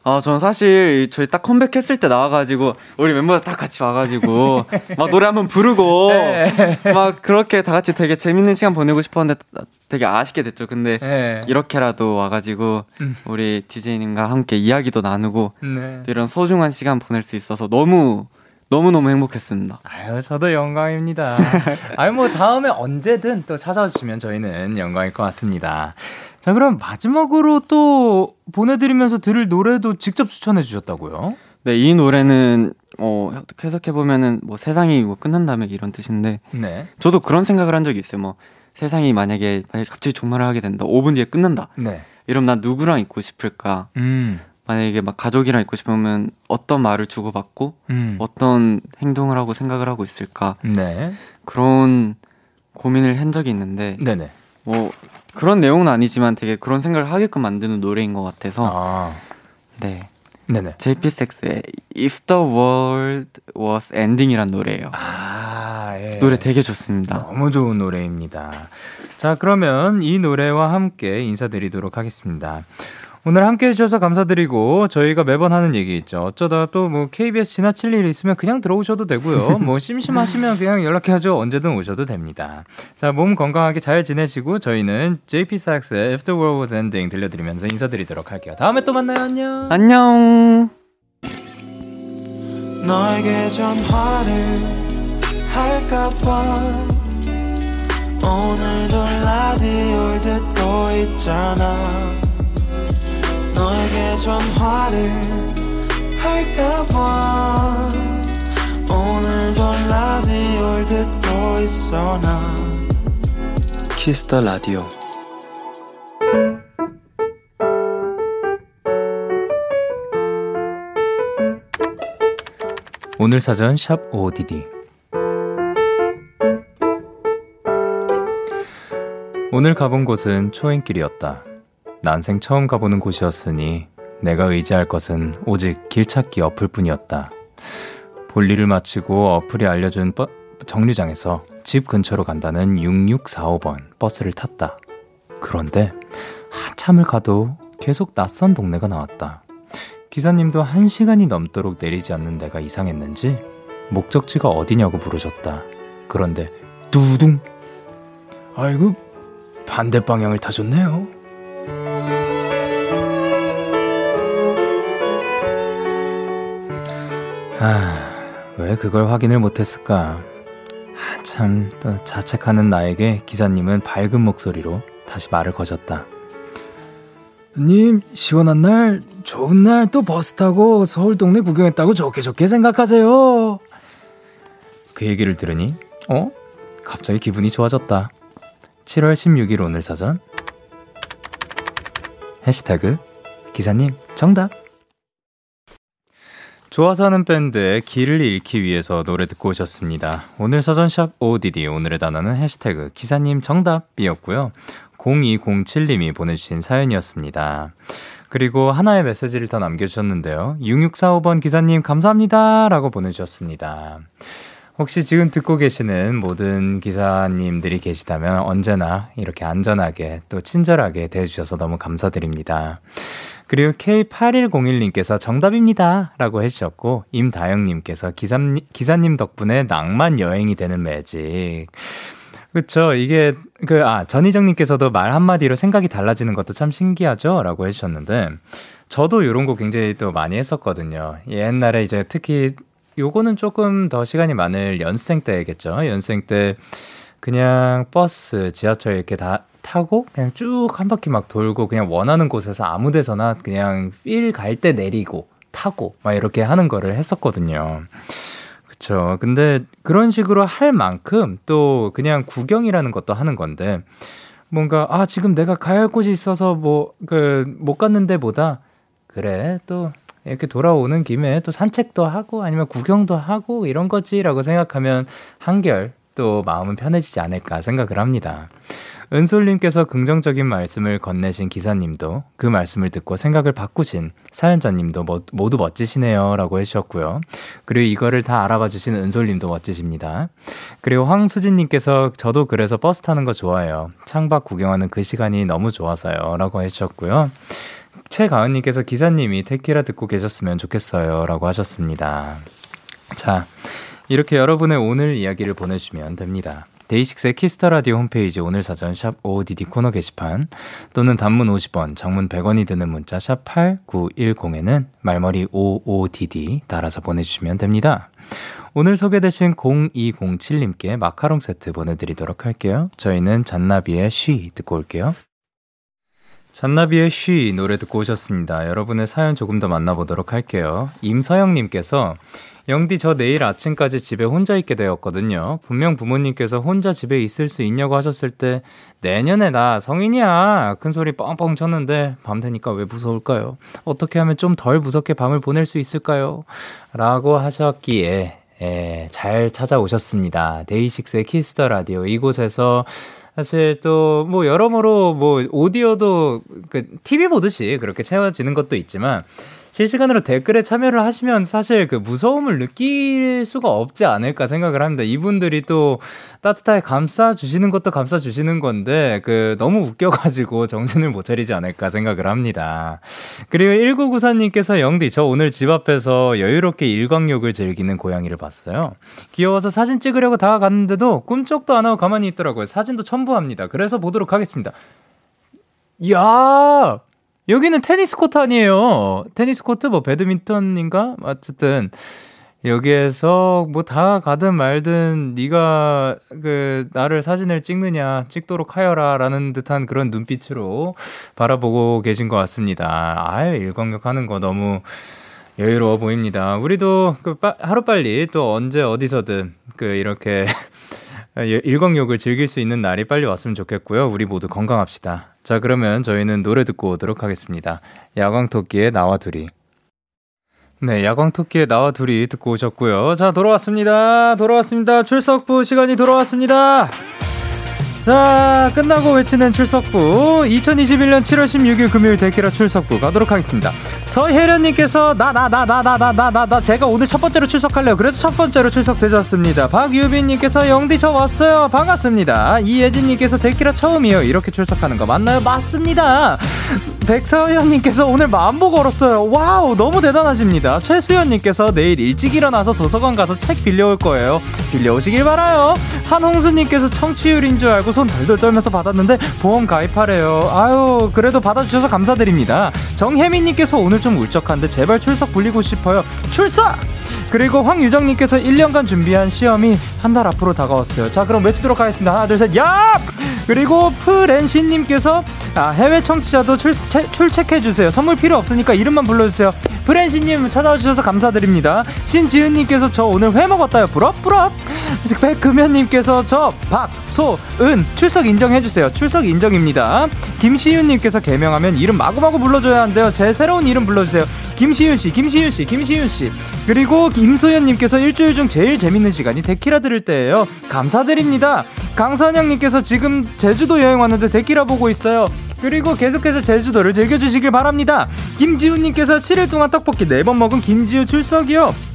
아, 저는 사실 저희 딱 컴백했을 때 나와가지고 우리 멤버들 딱 같이 와가지고 막 노래 한번 부르고 네. 막 그렇게 다 같이 되게 재밌는 시간 보내고 싶었는데 되게 아쉽게 됐죠. 근데 네. 이렇게라도 와가지고 음. 우리 DJ님과 함께 이야기도 나누고 네. 이런 소중한 시간 보낼 수 있어서 너무 너무 너무 행복했습니다. 아유, 저도 영광입니다. 아유, 뭐, 다음에 언제든 또 찾아주시면 저희는 영광일 것 같습니다. 자, 그럼 마지막으로 또 보내드리면서 들을 노래도 직접 추천해 주셨다고요? 네, 이 노래는 어 해석해 보면은 뭐 세상이 뭐 끝난다면 이런 뜻인데 네. 저도 그런 생각을 한 적이 있어요. 뭐 세상이 만약에 만약에 갑자기 종말을 하게 된다. 5분 뒤에 끝난다. 네. 이러면 난 누구랑 있고 싶을까? 음, 만약에 막 가족이랑 있고 싶으면 어떤 말을 주고받고 음. 어떤 행동을 하고 생각을 하고 있을까? 네. 그런 고민을 한 적이 있는데 네네. 뭐 그런 내용은 아니지만 되게 그런 생각을 하게끔 만드는 노래인 것 같아서 아, 네 네네. JP6의 If the World Was Ending이란 노래예요. 아, 예. 노래 되게 좋습니다. 너무 좋은 노래입니다. 자, 그러면 이 노래와 함께 인사드리도록 하겠습니다. 오늘 함께 해주셔서 감사드리고 저희가 매번 하는 얘기 있죠. 어쩌다 또 뭐 KBS 지나칠 일 있으면 그냥 들어오셔도 되고요. 뭐 심심하시면 그냥 연락해야죠. 언제든 오셔도 됩니다. 자, 몸 건강하게 잘 지내시고 저희는 JP 사엑스의 the World Was Ending 들려드리면서 인사드리도록 할게요. 다음에 또 만나요. 안녕. 안녕. 너에게 전화를 할까봐 오늘도 라디오를 듣고 있잖아 너에게 전화를 할까봐 오늘도 라디오를 듣고 있어 나. 키스 더 라디오 오늘 사전 샵 ODD 오늘 가본 곳은 초행길이었다. 난생 처음 가보는 곳이었으니 내가 의지할 것은 오직 길찾기 어플 뿐이었다. 볼일을 마치고 어플이 알려준 버- 정류장에서 집 근처로 간다는 6645번 버스를 탔다. 그런데 한참을 가도 계속 낯선 동네가 나왔다. 기사님도 한 시간이 넘도록 내리지 않는 데가 이상했는지 목적지가 어디냐고 물으셨다. 그런데 두둥. 아이고 반대 방향을 타셨네요. 아, 왜 그걸 확인을 못했을까? 한참 또 자책하는 나에게 기사님은 밝은 목소리로 다시 말을 거셨다. 님, 시원한 날, 좋은 날 또 버스 타고 서울 동네 구경했다고 좋게 좋게 생각하세요. 그 얘기를 들으니, 어? 갑자기 기분이 좋아졌다. 7월 16일 오늘 사전. 해시태그, 기사님, 정답. 좋아서 하는 밴드의 길을 잃기 위해서 노래 듣고 오셨습니다. 오늘 사전샵 ODD 오늘의 단어는 해시태그 기사님 정답이었고요. 0207님이 보내주신 사연이었습니다. 그리고 하나의 메시지를 더 남겨주셨는데요. 6645번 기사님 감사합니다. 라고 보내주셨습니다. 혹시 지금 듣고 계시는 모든 기사님들이 계시다면 언제나 이렇게 안전하게 또 친절하게 대해주셔서 너무 감사드립니다. 그리고 K8101님께서 정답입니다. 라고 해주셨고, 임다영님께서 기사님, 기사님 덕분에 낭만 여행이 되는 매직. 그쵸. 이게, 그, 아, 전희정님께서도 말 한마디로 생각이 달라지는 것도 참 신기하죠? 라고 해주셨는데, 저도 이런 거 굉장히 또 많이 했었거든요. 옛날에 이제 특히 요거는 조금 더 시간이 많을 연생 때겠죠. 연생 때 그냥 버스, 지하철 이렇게 다 타고 그냥 쭉 한 바퀴 막 돌고 그냥 원하는 곳에서 아무 데서나 그냥 필 갈 때 내리고 타고 막 이렇게 하는 거를 했었거든요. 그쵸. 근데 그런 식으로 할 만큼 또 그냥 구경이라는 것도 하는 건데 뭔가 아, 지금 내가 가야 할 곳이 있어서 뭐 그 못 갔는데 보다 그래. 또 이렇게 돌아오는 김에 또 산책도 하고 아니면 구경도 하고 이런 거지라고 생각하면 한결 또 마음은 편해지지 않을까 생각을 합니다. 은솔님께서 긍정적인 말씀을 건네신 기사님도 그 말씀을 듣고 생각을 바꾸신 사연자님도 뭐, 모두 멋지시네요. 라고 해주셨고요. 그리고 이거를 다 알아봐 주신 은솔님도 멋지십니다. 그리고 황수진님께서 저도 그래서 버스 타는 거 좋아해요. 창밖 구경하는 그 시간이 너무 좋아서요. 라고 해주셨고요. 최가은님께서 기사님이 테키라 듣고 계셨으면 좋겠어요. 라고 하셨습니다. 자, 이렇게 여러분의 오늘 이야기를 보내주시면 됩니다. 데이식스의 키스 더 라디오 홈페이지 오늘 사전 샵 ODD 코너 게시판 또는 단문 50원, 장문 100원이 드는 문자 샵 8910에는 말머리 OODD 따라서 보내주시면 됩니다. 오늘 소개되신 0207님께 마카롱 세트 보내드리도록 할게요. 저희는 잔나비의 쉬 듣고 올게요. 잔나비의 쉬 노래 듣고 오셨습니다. 여러분의 사연 조금 더 만나보도록 할게요. 임서영님께서 영디 저 내일 아침까지 집에 혼자 있게 되었거든요. 분명 부모님께서 혼자 집에 있을 수 있냐고 하셨을 때 내년에 나 성인이야 큰 소리 뻥뻥 쳤는데 밤 되니까 왜 무서울까요? 어떻게 하면 좀 덜 무섭게 밤을 보낼 수 있을까요? 라고 하셨기에 예, 잘 찾아오셨습니다. 데이식스의 키스 더 라디오 이곳에서 사실 또 뭐 여러모로 뭐 오디오도 그 TV 보듯이 그렇게 채워지는 것도 있지만 실시간으로 댓글에 참여를 하시면 사실 그 무서움을 느낄 수가 없지 않을까 생각을 합니다. 이분들이 또 따뜻하게 감싸 주시는 것도 감싸 주시는 건데 그 너무 웃겨가지고 정신을 못 차리지 않을까 생각을 합니다. 그리고 1994님께서 영디 저 오늘 집 앞에서 여유롭게 일광욕을 즐기는 고양이를 봤어요. 귀여워서 사진 찍으려고 다가갔는데도 꿈쩍도 안 하고 가만히 있더라고요. 사진도 첨부합니다. 그래서 보도록 하겠습니다. 야 여기는 테니스 코트 아니에요. 테니스 코트 뭐 배드민턴인가? 어쨌든 여기에서 뭐 다 가든 말든 네가 그 나를 사진을 찍느냐 찍도록 하여라라는 듯한 그런 눈빛으로 바라보고 계신 것 같습니다. 아유 일광욕 하는 거 너무 여유로워 보입니다. 우리도 그 하루 빨리 또 언제 어디서든 그 이렇게 일광욕을 즐길 수 있는 날이 빨리 왔으면 좋겠고요. 우리 모두 건강합시다. 자, 그러면 저희는 노래 듣고 오도록 하겠습니다. 야광토끼의 나와 둘이. 네, 야광토끼의 나와 둘이 듣고 오셨고요. 자, 돌아왔습니다. 돌아왔습니다. 출석부 시간이 돌아왔습니다. 자, 끝나고 외치는 출석부. 2021년 7월 16일 금요일 데키라 출석부 가도록 하겠습니다. 서혜련님께서 나, 나, 나, 나, 나, 나, 나, 나, 나, 제가 오늘 첫 번째로 출석할래요. 그래서 첫 번째로 출석되셨습니다. 박유빈님께서 영디 저 왔어요. 반갑습니다. 이예진님께서 데키라 처음이에요. 이렇게 출석하는 거 맞나요? 맞습니다. 백서연님께서 오늘 만보 걸었어요. wow, 너무 대단하십니다. 최수연님께서 내일 일찍 일어나서 도서관 가서 책 빌려올 거예요. 빌려오시길 바라요. 한홍수님께서 청취율인 줄 알고 손 덜덜 떨면서 받았는데 보험 가입하래요. 아유, 그래도 받아주셔서 감사드립니다. 정혜민님께서 오늘 좀 울적한데 제발 출석 불리고 싶어요. 출석! 그리고 황유정님께서 1년간 준비한 시험이 한 달 앞으로 다가왔어요. 자, 그럼 외치도록 하겠습니다. 하나, 둘, 셋, 야! 그리고 프렌시님께서 아, 해외 청취자도 출, 출첵해주세요. 선물 필요 없으니까 이름만 불러주세요. 프렌시님 찾아주셔서 감사드립니다. 신지은님께서 저 오늘 회 먹었다요. 부럽부럽. 백금현님께서 저 박 소 은 출석 인정해주세요. 출석 인정입니다. 김시윤님께서 개명하면 이름 마구마구 불러줘야 한대요. 제 새로운 이름 불러주세요. 김시윤 씨, 김시윤 씨, 김시윤 씨. 그리고 임소연 님께서 일주일 중 제일 재밌는 시간이 데키라 들을 때예요. 감사드립니다. 강선영 님께서 지금 제주도 여행 왔는데 데키라 보고 있어요. 그리고 계속해서 제주도를 즐겨주시길 바랍니다. 김지훈 님께서 7일 동안 떡볶이 4번 먹은 김지우 출석이요.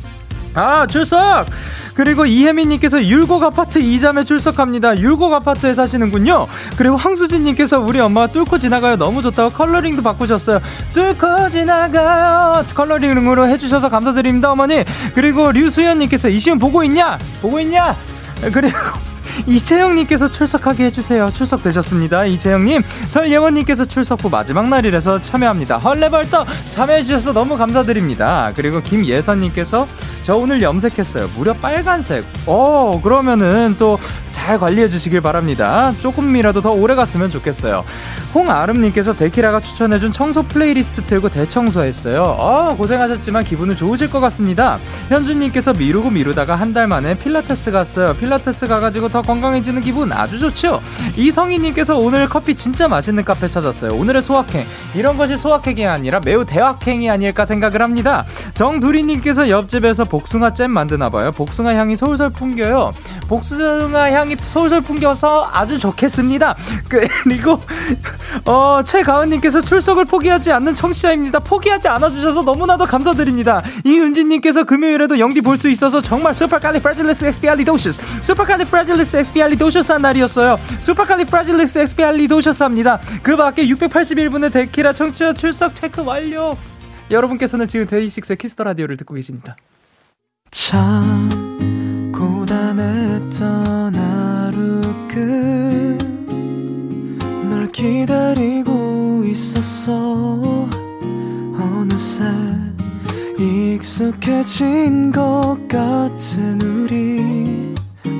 아, 출석! 그리고 이혜민님께서 율곡 아파트 이자매 출석합니다. 율곡 아파트에 사시는군요. 그리고 황수진님께서 우리 엄마가 뚫고 지나가요. 너무 좋다고 컬러링도 바꾸셨어요. 뚫고 지나가요. 컬러링으로 해주셔서 감사드립니다, 어머니. 그리고 류수연님께서 이시은 보고 있냐? 보고 있냐? 그리고 이채영님께서 출석하게 해주세요. 출석되셨습니다. 이채영님. 설예원님께서 출석 후 마지막 날이라서 참여합니다. 헐레벌떡 참여해주셔서 너무 감사드립니다. 그리고 김예선님께서 저 오늘 염색했어요. 무려 빨간색. 어, 그러면은 또 잘 관리해 주시길 바랍니다. 조금이라도 더 오래 갔으면 좋겠어요. 홍아름님께서 데키라가 추천해준 청소 플레이리스트 틀고 대청소했어요. 어, 고생하셨지만 기분은 좋으실 것 같습니다. 현주님께서 미루고 미루다가 한 달 만에 필라테스 갔어요. 필라테스 가가지고 더 건강해지는 기분 아주 좋죠? 이성희님께서 오늘 커피 진짜 맛있는 카페 찾았어요. 오늘의 소확행. 이런 것이 소확행이 아니라 매우 대확행이 아닐까 생각을 합니다. 정두리님께서 옆집에서 복숭아 잼 만드나 봐요. 복숭아 향이 솔솔 풍겨요. 복숭아 향이 솔솔 풍겨서 아주 좋겠습니다. 그리고 어, 최가은님께서 출석을 포기하지 않는 청취자입니다. 포기하지 않아주셔서 너무나도 감사드립니다. 이은진님께서 금요일에도 영디 볼 수 있어서 정말 supercalifragilisticexpialidocious supercalifragilisticexpialidocious 한 날이었어요. supercalifragilisticexpialidocious 합니다. 그 밖에 681분의 데키라 청취자 출석 체크 완료. 여러분께서는 지금 데이식스의 Kiss the Radio를 듣고 계십니다. 참 고단했던 하루 끝 널 기다리고 있었어 어느새 익숙해진 것 같은 우리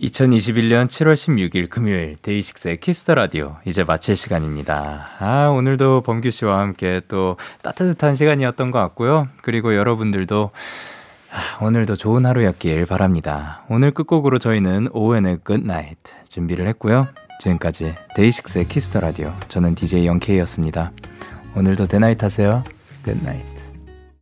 2021년 7월 16일 금요일 데이식스의 Kiss the Radio 이제 마칠 시간입니다. 아, 오늘도 범규 씨와 함께 또 따뜻한 시간이었던 것 같고요. 그리고 여러분들도 아, 오늘도 좋은 하루였길 바랍니다. 오늘 끝곡으로 저희는 오왠의 Good Night 준비를 했고요. 지금까지 데이식스의 Kiss the Radio 저는 DJ 영케이였습니다. 오늘도 데나잇 하세요. Good night.